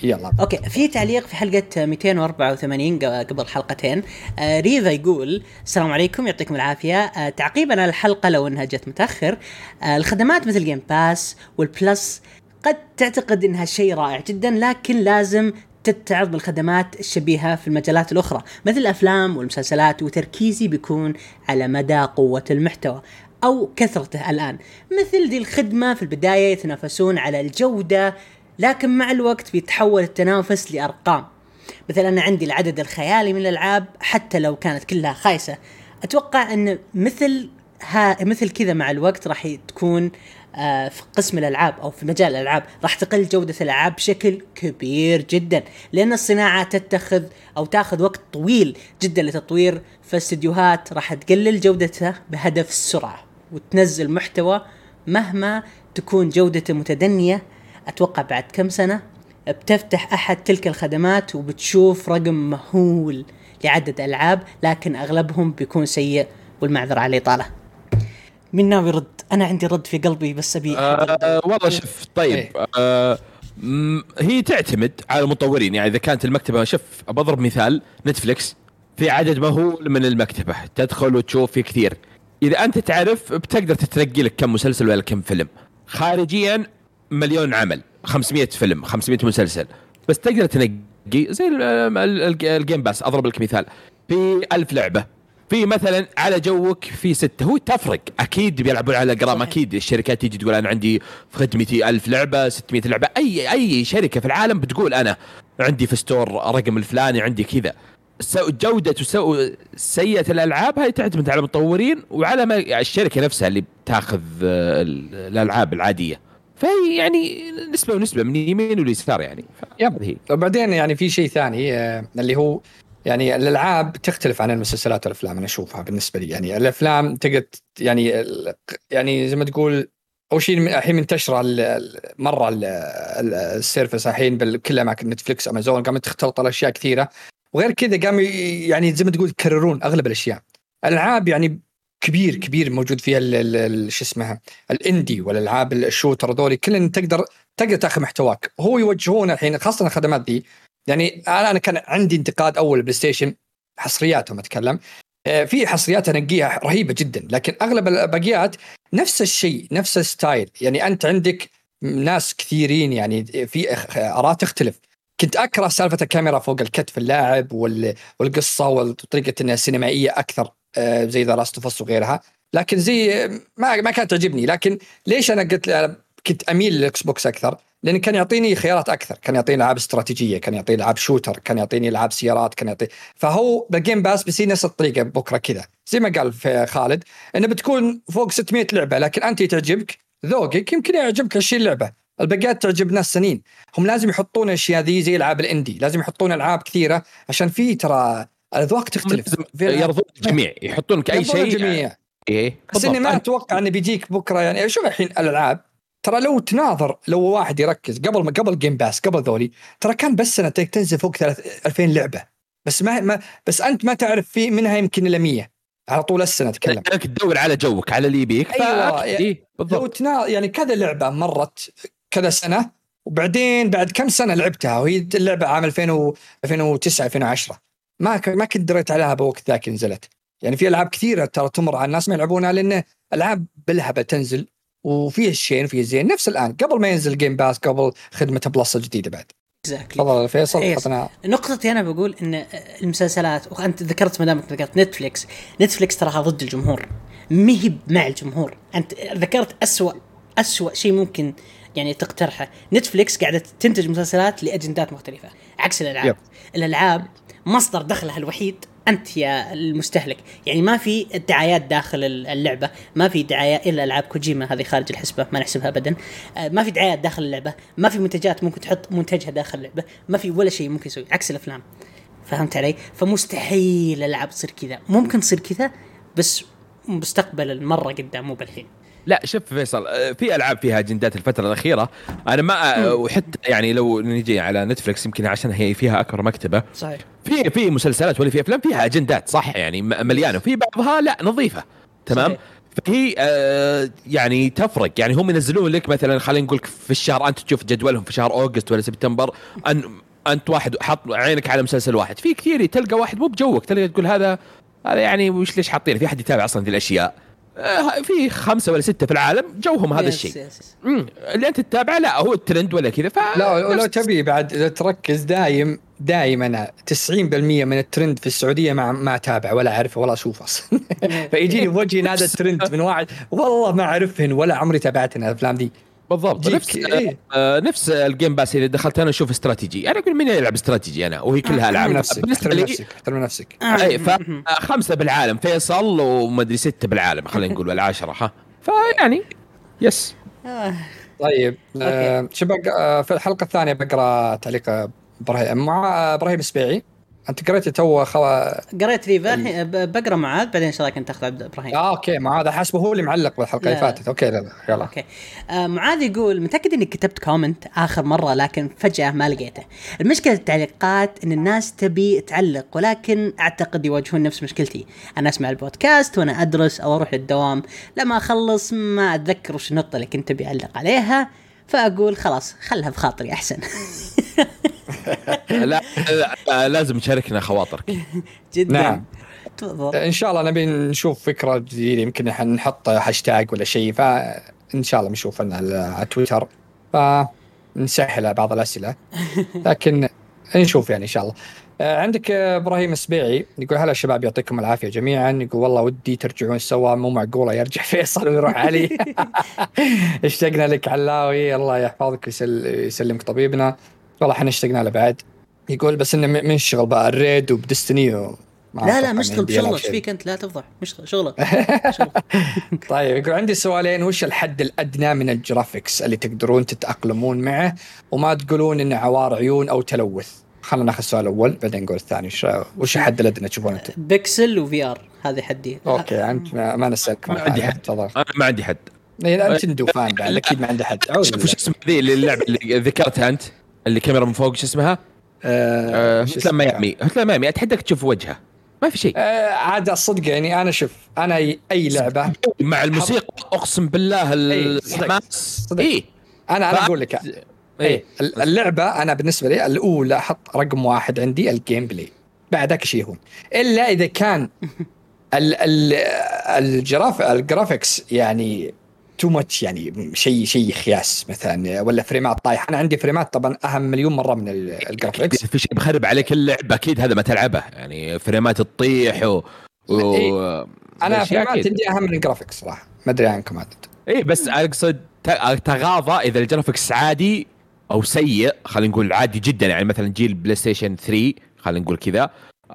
يلا. okay في تعليق في حلقة 284 ق- قبل حلقتين. آه ريفا يقول السلام عليكم يعطيكم العافية. آه تعقيبا على الحلقة لو إنها جت متأخر. آه الخدمات مثل Game Pass وال Plus قد تعتقد إنها شيء رائع جدا لكن لازم تتعظ بالخدمات الشبيهة في المجالات الأخرى مثل الأفلام والمسلسلات وتركيزي بيكون على مدى قوة المحتوى أو كثرته الآن. مثل دي الخدمة في البداية يتنافسون على الجودة لكن مع الوقت بيتحول التنافس لأرقام. مثلا أنا عندي العدد الخيالي من الألعاب حتى لو كانت كلها خايسة. أتوقع أن مثل ها مثل كذا مع الوقت راح تكون في قسم الألعاب أو في مجال الألعاب راح تقل جودة الألعاب بشكل كبير جدا لأن الصناعة تتخذ أو تاخذ وقت طويل جدا لتطوير فالاستديوهات راح تقلل جودتها بهدف السرعة وتنزل محتوى مهما تكون جودته متدنية أتوقع بعد كم سنة بتفتح أحد تلك الخدمات وبتشوف رقم مهول لعدد ألعاب لكن أغلبهم بيكون سيء والمعذرة على الإطالة. مين ناوي يرد؟ أنا عندي رد في قلبي بس ابي آه والله شوف طيب إيه. م- هي تعتمد على المطورين. يعني إذا كانت المكتبة شوف بضرب مثال نتفلكس في عدد مهول من المكتبة تدخل وتشوف في كثير. إذا أنت تعرف بتقدر تتنقي لك كم مسلسل ولا كم فيلم. خارجيا مليون عمل 500 فيلم 500 مسلسل. بس تقدر تنقي زي ال- ال- ال- ال Game Pass أضرب لك مثال. في ألف لعبة. في مثلا على جوك في ستة. هو تفرق. أكيد بيلعبون على أرقام. أكيد الشركات تيجي تقول أنا عندي في خدمتي ألف لعبة 600 لعبة. أي أي شركة في العالم بتقول أنا عندي في store رقم الفلاني عندي كذا. جودة وسو سيئة الألعاب هاي تعتمد على المطورين وعلى ما الشركة نفسها اللي بتاخذ آه، ال- الألعاب العادية. فهي يعني نسبة ونسبة من يمين واليسار يعني. yep. هي. وبعدين يعني في شيء ثاني آه، اللي هو يعني الألعاب تختلف عن المسلسلات والأفلام أنا أشوفها بالنسبة لي. يعني الأفلام تقدر ت- يعني يعني زي ما تقول أول شيء الحين منتشرة مرة ال- ال- ال service الحين بكل أماكن Netflix Amazon قامت تختلط الاشياء كثيرة. وغير كذا قاموا ي- يعني زي ما تقول يكررون أغلب الأشياء. الألعاب يعني كبير كبير موجود فيها شو اسمها ال indie والألعاب ال shooter هذول كلهم تقدر تقدر تاخذ محتواك. هو يوجهون الحين خاصة الخدمات دي يعني أنا كان عندي انتقاد أول PlayStation حصرياتهم أتكلم. آه، في حصريات انقيها رهيبة جدا لكن أغلب الباقيات نفس الشيء نفس ال style. يعني أنت عندك ناس كثيرين يعني في آراء تختلف. كنت أكره سالفة الكاميرا فوق الكتف اللاعب وال- والقصة وطريقه إنها سينمائية أكثر آه، زي The Last وغيرها. لكن زي ما ما كانت تعجبني. لكن ليش أنا قلت كنت أميل لل Xbox أكثر لأن كان يعطيني خيارات أكثر. كان يعطيني العاب استراتيجية كان يعطيني العاب shooter كان يعطيني العاب سيارات كان يعطي. فهو بال Game Pass بيصير نفس الطريقة بكرة كذا. زي ما قال في خالد إنه بتكون فوق 600 لعبة لكن انت تعجبك ذوقك يمكن يعجبك 20 لعبه الباقيات تعجب ناس ثانين. هم لازم يحطون الاشياء ذي زي ألعاب ال indie لازم يحطون ألعاب كثيرة عشان في ترى الأذواق تختلف. يرضون الجميع يحطون لك أي يرضون شيء. الجميع. إيه بس إني ما. أتوقع إنه بيجيك بكرة يعني شوف الحين الألعاب ترى لو تناظر لو واحد يركز قبل ما قبل Game Pass قبل ذولي ترى كان بس سنة تنزل فوق ثلاث- 2000 لعبة. بس ما, ما بس أنت ما تعرف في منها يمكن إلا 100 على طول السنة اتكلم انك تدور على جوك على اللي يبيك. فأكيد، يعني إيه لو بالضبط تنا يعني كذا لعبة مرت كذا سنة وبعدين بعد كم سنة لعبتها؟ وهي اللعبة عام 2000 و 2009 2010 ما ك- ما كنت دريت عليها بوقت ذاك نزلت. يعني في ألعاب كثيرة ترى تمر على الناس ما يلعبونها لأن ألعاب بالهبل تنزل وفيها الشين وفيها الزين نفس الآن قبل ما ينزل Game Pass قبل خدمة Plus الجديده بعد. exactly تفضل فيصل إيه. حطنا نقطتي أنا بقول إن المسلسلات وأنت ذكرت ما دامك ذكرت Netflix Netflix تراها ضد الجمهور. مهي مع الجمهور. أنت ذكرت أسوأ أسوأ شيء ممكن يعني تقترحه. نتفلكس قاعدة تنتج مسلسلات لأجندات مختلفة. عكس الألعاب. يب. الألعاب مصدر دخلها الوحيد أنت يا المستهلك. يعني ما في دعايات داخل اللعبة ما في دعايات إلا ألعاب كوجيما هذه خارج الحسبة ما نحسبها ابدا. آه، ما في دعايات داخل اللعبة ما في منتجات ممكن تحط منتجها داخل اللعبة ما في ولا شيء ممكن يسوي عكس الأفلام. فهمت علي؟ فمستحيل الالعاب تصير كذا. ممكن تصير كذا بس مستقبل مره قدام مو بالحين. لا شوف فيصل آه، في ألعاب فيها أجندات الفترة الأخيرة. أنا ما آه، وحتى يعني لو نجي على نتفلكس يمكن عشان هي فيها أكبر مكتبة. صحيح. في في مسلسلات ولا في أفلام فيها أجندات صح؟ يعني مليانة. وفي بعضها لا نظيفة. تمام؟ صحيح. فهي آه يعني تفرق. يعني هم ينزلون لك مثلا خلينا نقول في الشهر أنت تشوف جدولهم في شهر أوغست ولا سبتمبر أن أنت واحد حط عينك على مسلسل واحد. في كثير تلقى واحد مو بجوك تلقى تقول هذا هذا يعني وش ليش حاطين في أحد يتابع أصلا ذي الأشياء. في خمسة ولا ستة في العالم جوهم هذا الشيء. اللي أنت تتابعه لا هو الترند ولا كذا ف لا لو تبي بعد إذا تركز دايم دايم أنا 90% من الترند في السعودية ما ما اتابع ولا أعرفه ولا أشوفه أصلا. (laughs) فيجيني بوجهي هذا الترند من (laughs) واحد. والله ما أعرفهن ولا عمري تابعتن الأفلام دي. بالضبط. نفس إيه. آه نفس ال Game Pass اذا دخلت أنا أشوف استراتيجي. أنا أقول مين يلعب استراتيجي أنا؟ وهي كلها ألعاب. احترم نفسك بالنسبة لي نفسك احترم نفسك. اي ف خمسة بالعالم. فيصل ومدري ستة بالعالم خلينا نقول ولا عشرة ها. فيعني yes. آه. طيب آه بق... آه في الحلقة الثانية بقرأ تعليق إبراهيم مع إبراهيم السبيعي. أنت قريت تو خو... قريت الحين ب- بقرأ معاذ بعدين ان شاء الله كنت تاخذ عبد إبراهيم؟ آه okay ما هذا حسبه هو اللي معلق بالحلقة اللي. فاتت. okay لا لا يلا. okay. آه معاذ يقول متأكد إني كتبت comment آخر مرة لكن فجأة ما لقيته. المشكلة التعليقات إن الناس تبي تعلق ولكن أعتقد يواجهون نفس مشكلتي. أنا أسمع البودكاست وأنا أدرس أو أروح للدوام. لما أخلص ما أتذكر وش النقطة اللي كنت أبي أعلق عليها فأقول خلاص خلها بخاطري أحسن. (laughs) (laughs) لا, لا لازم تشاركنا خواطرك. (laughs) جدا. نعم. تفضل. إن شاء الله نبي نشوف فكرة جديدة يمكن نحط هاشتاج ولا شيء فإن شاء الله بنشوف على على تويتر فنسهل على بعض الأسئلة. (laughs) لكن نشوف يعني إن شاء الله. آه، عندك آه، إبراهيم السبيعي يقول هلا شباب يعطيكم العافية جميعا. يقول والله ودي ترجعون سوا مو معقولة يرجع فيصل ويروح علي. اشتقنا لك علاوي الله يحفظك ويسلمك طبيبنا. والله إحنا اشتقنا له بعد. يقول بس إنه منشغل بقى الريد وبدستني لا لا مشتغل بشغلك إيش. فيك أنت لا تفضح مشتغل شغلك. (laughs) (laughs) (laughs) طيب يقول عندي سؤالين وش الحد الأدنى من ال graphics اللي تقدرون تتأقلمون معه؟ وما تقولون إنه عوار عيون أو تلوث. خلينا ناخذ السؤال الأول بعدين نقول الثاني. وش وش الحد الأدنى تشوفون انت؟ pixel و VR هذه حدي. okay أنت ما, ما نسالك ما عندي حد. تفضل. أنا ما عندي حد. إيه، أنت Nintendo fan بعد أكيد ما عنده حد. شوف وش بالله. اسم ذي اللعبة اللي ذكرتها أنت. اللي كاميرا من فوق شو اسمها؟ آه، آه، اسمه؟ Miami Hotline Miami أتحداك تشوف وجهه ما في شيء آه، عاد الصدق يعني أنا شوف أنا اي لعبة (laughs) مع الموسيقى أقسم بالله إيه،. الحماس. اي أنا أنا أقول لك اي إيه اللعبة أنا بالنسبة لي الأولى أحط رقم واحد عندي ال gameplay بعد كل شيء يهون إلا إذا كان (laughs) ال ال ال graph ال graphics يعني too much يعني شيء شيء خياس مثلا ولا فريمات طايحة. أنا عندي فريمات طبعا أهم مليون مرة من ال- ال graphics في شيء بخرب عليك اللعبه أكيد هذا ما تلعبه. يعني فريمات تطيح و, و... إيه. أنا فريمات. عندي أهم من ال graphics صراحة. ما أدري عنكم عدد. اي بس أقصد تغاضى إذا ال graphics عادي أو سيء خلينا نقول عادي جدا. يعني مثلا جيل PlayStation 3 خلينا نقول كذا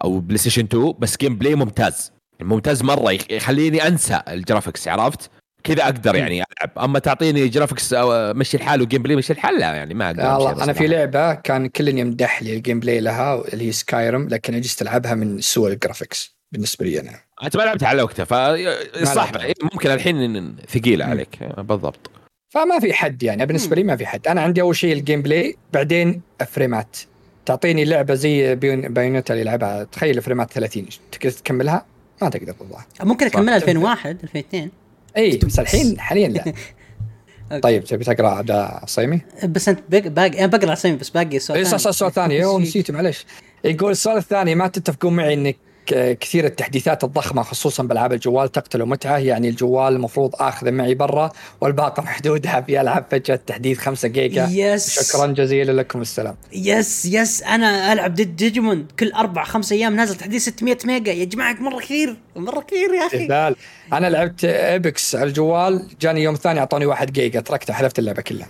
أو PlayStation 2 بس gameplay ممتاز ممتاز مرة يخ- يخليني أنسى ال graphics عرفت؟ كذا أقدر يعني ألعب. أما تعطيني graphics أو مشي الحال و gameplay مشي الحال لا يعني ما أقدر والله أنا في. لعبة كان كل يمدح لي ال gameplay لها اللي هي Skyrim لكن اجلس تلعبها من سوء ال graphics بالنسبة لي أنا. أنت ما لعبتها على وقتها فصح. إيه، ممكن الحين ثقيلة مم. عليك. بالضبط. فما في حد يعني بالنسبة لي ما في حد. أنا عندي أول شيء ال gameplay بعدين فريمات تعطيني لعبة زي Bayonetta اللي لعبها تخيل فريمات 30 تقدر تكملها؟ ما تقدر والله. ممكن. أكملها 2001 2002 اي بس الحين حاليا لا. (laughs) طيب تبي تقرأ عبد صيمي؟ بس أنت بق- باقي أنا بقرأ اسامي بس باقي سؤال اي صح صح سؤال ثاني. (laughs) معلش يقول السؤال الثاني ما تتفقون معي إنك كثير التحديثات الضخمة خصوصا بألعاب الجوال تقتل متعة. يعني الجوال المفروض آخذه معي برا والباقة (laughs) محدودة في العاب فجأة التحديث 5 جيجا. yes. شكرا جزيلا لكم السلام. يس يس. أنا ألعب ديد ديجيمون كل أربع خمس أيام نازل تحديث 600 ميجا. يا جماعة مرة كثير مرة كثير يا أخي. استهبال أنا لعبت Apex على الجوال جاني يوم ثاني أعطوني 1 جيجا. تركته حذفت اللعبة كلها.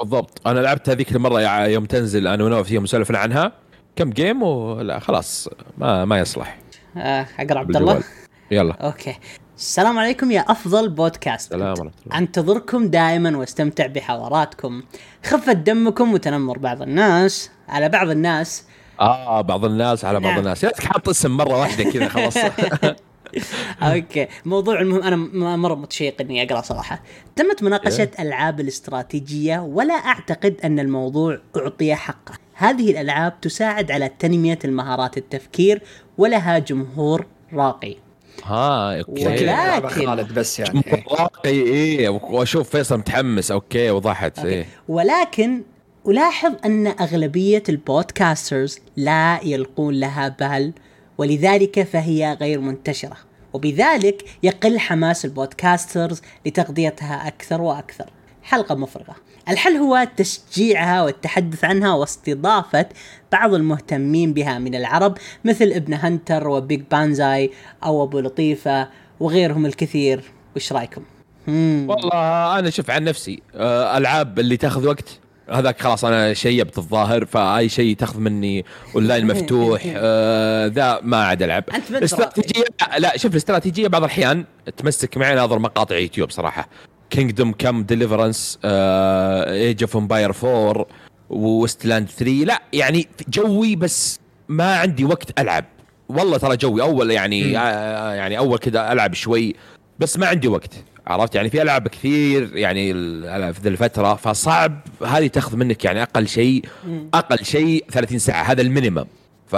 بالضبط. أنا لعبت هذيك المرة يوم تنزل. أنا ونوف يوم سولفنا عنها. كم game ولا خلاص ما ما يصلح. آه، أقرأ عبد الله. يلا. okay. السلام عليكم يا أفضل بودكاست. الله. أنتظركم دائما وأستمتع بحواراتكم. خفة دمكم وتنمر بعض الناس على بعض الناس. آه بعض الناس على بعض نعم. الناس. يا حاط اسم مرة واحدة كذا خلاص. (laughs) (laughs) okay. موضوع المهم أنا مرة متشيق إني اقرا صراحة. تمت مناقشة إيه. ألعاب الاستراتيجية ولا أعتقد أن الموضوع أعطي حقه. هذه الألعاب تساعد على تنمية المهارات التفكير ولها جمهور راقي. ها okay. ولكن- خالد بس يعني. راقي إيه. وأشوف فيصل متحمس. okay وضحت okay. إيه. ولكن ألاحظ أن أغلبية ال podcasters لا يلقون لها بال ولذلك فهي غير منتشرة. وبذلك يقل حماس ال podcasters لتغطيتها أكثر وأكثر. حلقة مفرغة. الحل هو تشجيعها والتحدث عنها واستضافة بعض المهتمين بها من العرب مثل ابن Hunter و Big Banzai أو أبو لطيفة وغيرهم الكثير وش رأيكم؟ مم. والله أنا شوف عن نفسي آه، ألعاب اللي تأخذ وقت هذاك خلاص أنا شيبت الظاهر فأي شيء تأخذ مني اونلاين مفتوح آه، ذا ما عاد ألعب. الاستراتيجيه لا شوف الاستراتيجيه بعض الأحيان تمسك معي ناظر مقاطع يوتيوب صراحة Kingdom Come Deliverance Age of Empires 4 Wasteland 3 لا يعني جوي بس ما عندي وقت ألعب. والله ترى جوي. أول يعني. آه يعني أول كذا ألعب شوي بس ما عندي وقت. عرفت؟ يعني في ألعاب كثير يعني في ذي الفترة. فصعب هذه تاخذ منك يعني أقل شيء أقل شيء 30 ساعة. هذا ال minimum. ف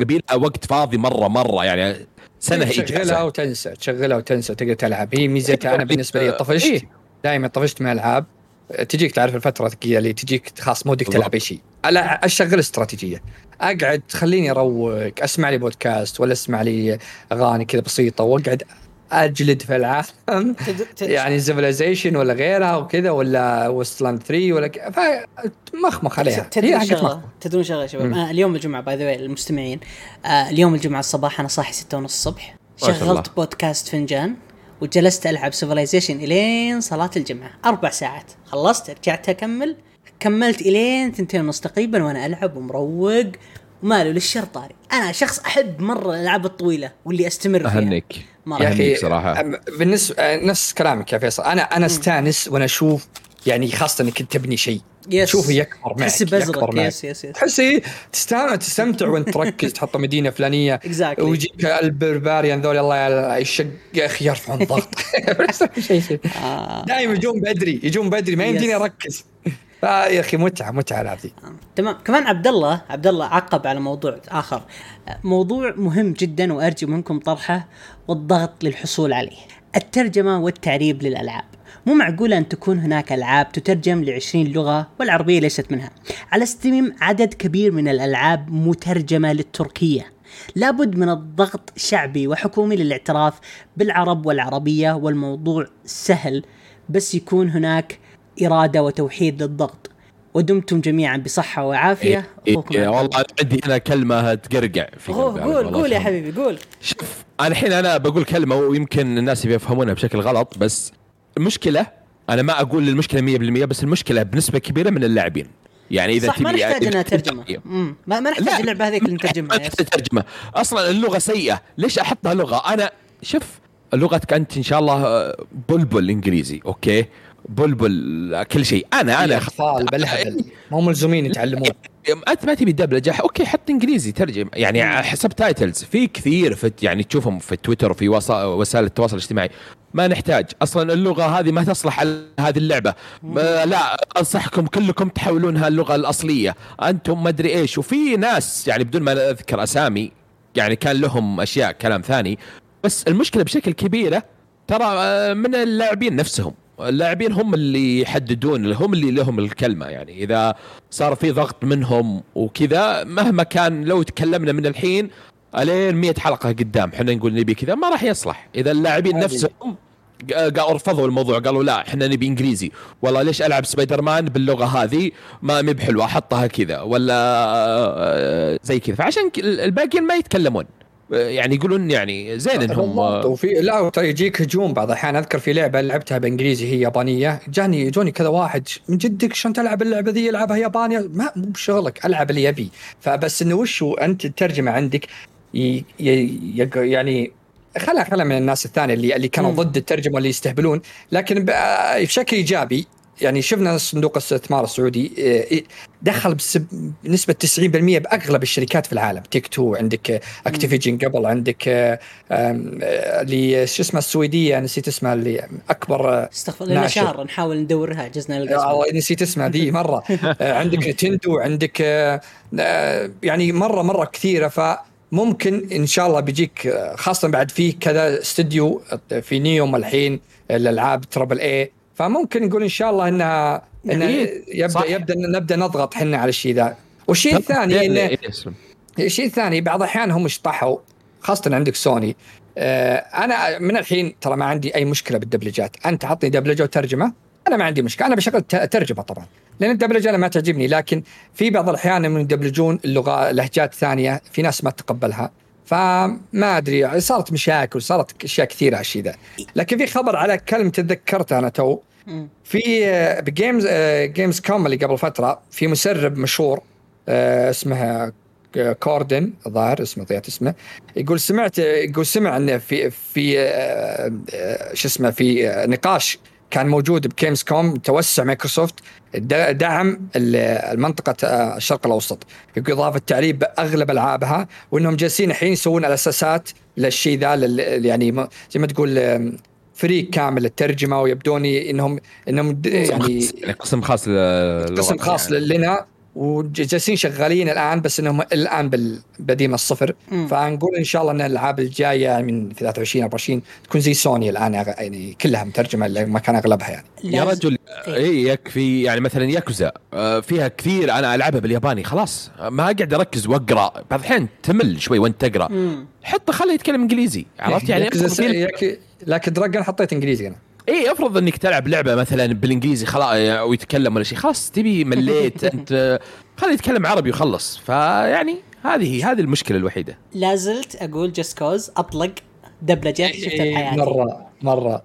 يبي لها وقت فاضي مرة مرة يعني سنة تشغلها إجازة. وتنسى تشغلها وتنسى تقدر تلعب. هي ميزتها أنا بالنسبة لي طفشت. إيه. دائما طفشت من الالعاب تجيك تعرف الفترة اللي تجيك خلاص mood ك. تلعب أي شيء. أشغل استراتيجية. أقعد خليني أروق أسمع لي بودكاست ولا أسمع لي أغاني كذا بسيطة وأقعد اجلد في العالم. (laughs) تد- تد- يعني Civilization ولا غيرها وكذا ولا Wasteland 3 ولا ك... فمخمخ عليها. هي تدرون شغلة. تدرون شغلة يا شباب؟ مم. آه اليوم الجمعة by the way المستمعين آه اليوم الجمعة الصباح أنا صاحي ستة ونص الصبح. شغلت بودكاست فنجان وجلست ألعب Civilization إلين صلاة الجمعة. أربع ساعات. خلصت رجعت أكمل. كملت إلين ثنتين ونص تقريبا وأنا ألعب ومروق وماله للشر طاري. أنا شخص أحب مرة الألعاب الطويلة واللي أستمر فيها. أهنيك أخي صراحة. أم- بالنسبة آه، نفس كلامك يا فيصل. أنا أنا أستأنس وأنا أشوف يعني خاصة إنك تبني شيء. yes. تشوفه يكبر معك تحس يكبر بزرق معك. yes yes yes تحس إيه، تستمتع تستمتع وأنت تركز تحط مدينة فلانية. Exactly. ويجيك ال barbarian ذول الله يشق يا أخي يرفعون الضغط. (laughs) (laughs) دائما يجون بدري يجون بدري. ما يمديني. أركز. آه يا أخي متعة متعة العاب تمام. كمان عبد الله عبد الله عقب على موضوع آخر. موضوع مهم جدا وأرجو منكم طرحه والضغط للحصول عليه. الترجمة والتعريب للألعاب. مو معقول أن تكون هناك ألعاب تترجم لعشرين لغة والعربية ليست منها. على ستيم عدد كبير من الألعاب مترجمة للتركية. لابد من الضغط شعبي وحكومي للاعتراف بالعرب والعربية والموضوع سهل بس يكون هناك إرادة وتوحيد للضغط ودمتم جميعا بصحة وعافية إيه إيه الله. والله عندي هنا كلمة تقرقع في قول والله قول يا. حبيبي قول شوف أنا الحين أنا بقول كلمة ويمكن الناس يفهمونها بشكل غلط بس المشكلة أنا ما أقول المشكلة 100% بس المشكلة بنسبة كبيرة من اللاعبين يعني إذا صح ما نحتاج إنها ترجمة. ما, ما. نحتاج اللعبة هذيك اللي ما نترجمها يس. تحتاج ترجمة أصلا اللغة سيئة ليش أحطها لغة أنا شوف لغتك أنت إن شاء الله آه، بلبل إنجليزي okay بلبل كل شيء. أنا أنا أطفال بالهبل ما هم ملزومين يتعلمون. (laughs) أنت ما تبي دبلجه okay حط إنجليزي ترجم. يعني subtitles في كثير في يعني تشوفهم في تويتر وفي وسا- وسائل التواصل الاجتماعي. ما نحتاج. أصلا اللغة هذه ما تصلح على هذه اللعبة. لا أنصحكم كلكم تحولونها اللغة الأصلية. أنتم ما أدري إيش. وفي ناس يعني بدون ما أذكر أسامي يعني كان لهم أشياء كلام ثاني. بس المشكلة بشكل كبيرة ترى آه، من اللاعبين نفسهم. اللاعبين هم اللي يحددون هم اللي لهم الكلمة يعني. إذا صار في ضغط منهم وكذا مهما كان لو تكلمنا من الحين ألين 100 حلقة قدام إحنا نقول نبي كذا ما راح يصلح. إذا اللاعبين نفسهم قالوا رفضوا الموضوع قالوا لا إحنا نبي إنجليزي. والله ليش ألعب سبايدر مان باللغة هذه؟ ما مي بحلوة أحطها كذا ولا آه، زي كذا. فعشان الباقيين ما يتكلمون. يعني يقولون يعني زين إنهم. آه، وفي لا ترى يجيك هجوم بعض الأحيان. أذكر في لعبة لعبتها بإنجليزي هي يابانية. جاني جوني كذا واحد من جدك شلون تلعب اللعبة ذي؟ يلعبها ياباني ما مو بشغلك ألعب اللي يبي. فبس إنه وش أنت الترجمة عندك ي... ي... يعني خلا خلا من الناس الثانية اللي اللي كانوا. ضد الترجمة اللي يستهبلون. لكن ب... بشكل إيجابي يعني شفنا صندوق الاستثمار السعودي إيه، دخل بس- بنسبة 90% بأغلب الشركات في العالم. Take-Two عندك Activision قبل عندك آه، آه، اللي شو اسمها السويدية نسيت اسمها اللي أكبر آه، استغفر الله لنا ناشر. شهر نحاول ندورها اسمها. الله نسيت اسمها ذي مرة. (laughs) عندك Nintendo عندك يعني مرة مرة كثيرة. فممكن إن شاء الله بيجيك خاصة بعد في كذا استوديو آه، في نيوم الحين الألعاب تربل اي فممكن نقول إن شاء الله إنها انها إيه، يبدا صح. يبدأ نبدأ نضغط حنا على الشيء ذا. والشيء الثاني انه إيه،. الشيء الثاني بعض الأحيان هم اشطحوا خاصة عندك سوني. آه، أنا من الحين ترى ما عندي أي مشكلة بالدبلجات. أنت عطني دبلجة وترجمة أنا ما عندي مشكلة. أنا بشغل ترجمة طبعا. لأن الدبلجة أنا ما تعجبني لكن في بعض الأحيان لما يدبلجون اللغة لهجات ثانية في ناس ما تتقبلها فما أدري صارت مشاكل صارت أشياء كثيرة على الشيء ذا. لكن في خبر على كلمة تذكرتها أنا تو. في آه، ب Games آه، Gamescom اللي قبل فترة في مسرب مشهور آه، اسمه كوردن الظاهر اسمه ضيعت اسمه. يقول سمعت يقول سمع ان في في شو اسمه في نقاش كان موجود ب Gamescom توسع مايكروسوفت دعم ال- المنطقة آه، الشرق الأوسط باضافه تعريب باغلب ألعابها وإنهم جالسين الحين يسوون الأساسات للشيء ذا يعني زي ما تقول فريق كامل للترجمه ويبدون انهم د- يعني يعني قسم خاص قسم خاص يعني. لنا وجالسين شغالين الآن بس إنهم الآن بال- بادين من الصفر. فنقول إن شاء الله إن الألعاب الجاية من 23 24 تكون زي سوني الآن يعني كلها مترجمة ما كان أغلبها يعني. يا رجل إيه. اي يكفي يعني مثلا ياكوزا آه، فيها كثير أنا ألعبها بالياباني خلاص. ما أقعد أركز وأقرأ. بعض الاحيان تمل شوي وأنت تقرأ. حطه خليه يتكلم إنجليزي عرفت؟ يعني Like a Dragon حطيت إنجليزي أنا. اي افرض إنك تلعب لعبة مثلا بالإنجليزي خلاص أو يتكلم ولا شيء خلاص تبي مليت (laughs) أنت خليه يتكلم عربي وخلص. فيعني هذه هذه المشكلة الوحيدة. لا زلت أقول Just Cause أطلق دبلجه شفتها بحياتي مرة مرة.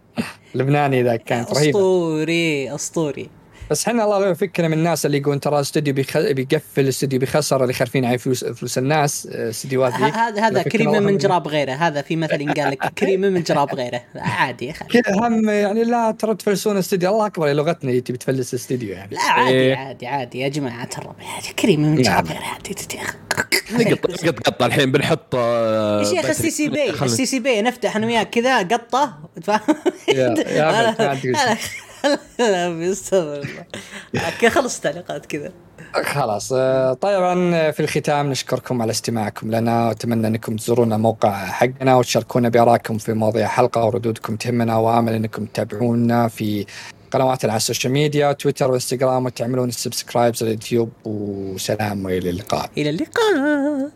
لبناني ذاك كانت رهيبة. أسطوري أسطوري. بس إحنا الله لا يفكنا من الناس اللي يقولون ترى الاستوديو بيخ... بيقفل الاستوديو بيخسر اللي خارفين على فلوس فلوس الناس آه، استديوهات. هذا هذا فكنا كريمه من جراب غيره. هذا في مثل قال لك كريمه من جراب غيره. عادي كذا هم يعني لا ترى تفلسون استوديو. الله أكبر لغتنا تبي تفلس استوديو يعني. لا عادي إيه. عادي عادي. يا جماعة ترى كريمه من جراب نعم. غيره. عادي نقط نقط قطة الحين بنحط آه، يا شيخ. السي سي بي السي سي بي نفتح أنا وياك كذا قطة فاهم (laughs) (laughs) لا الله أوكي خلص التعليقات كذا. خلاص آه، طبعا في الختام نشكركم على استماعكم لنا. واتمنى أنكم تزورون الموقع حقنا وتشاركونا بآرائكم في مواضيع الحلقة وردودكم تهمنا وآمل أنكم تتابعونا في قنواتنا على السوشيال ميديا تويتر وإنستغرام وتعملون السبسكرايبز على اليوتيوب. وسلام وإلى اللقاء. إلى اللقاء.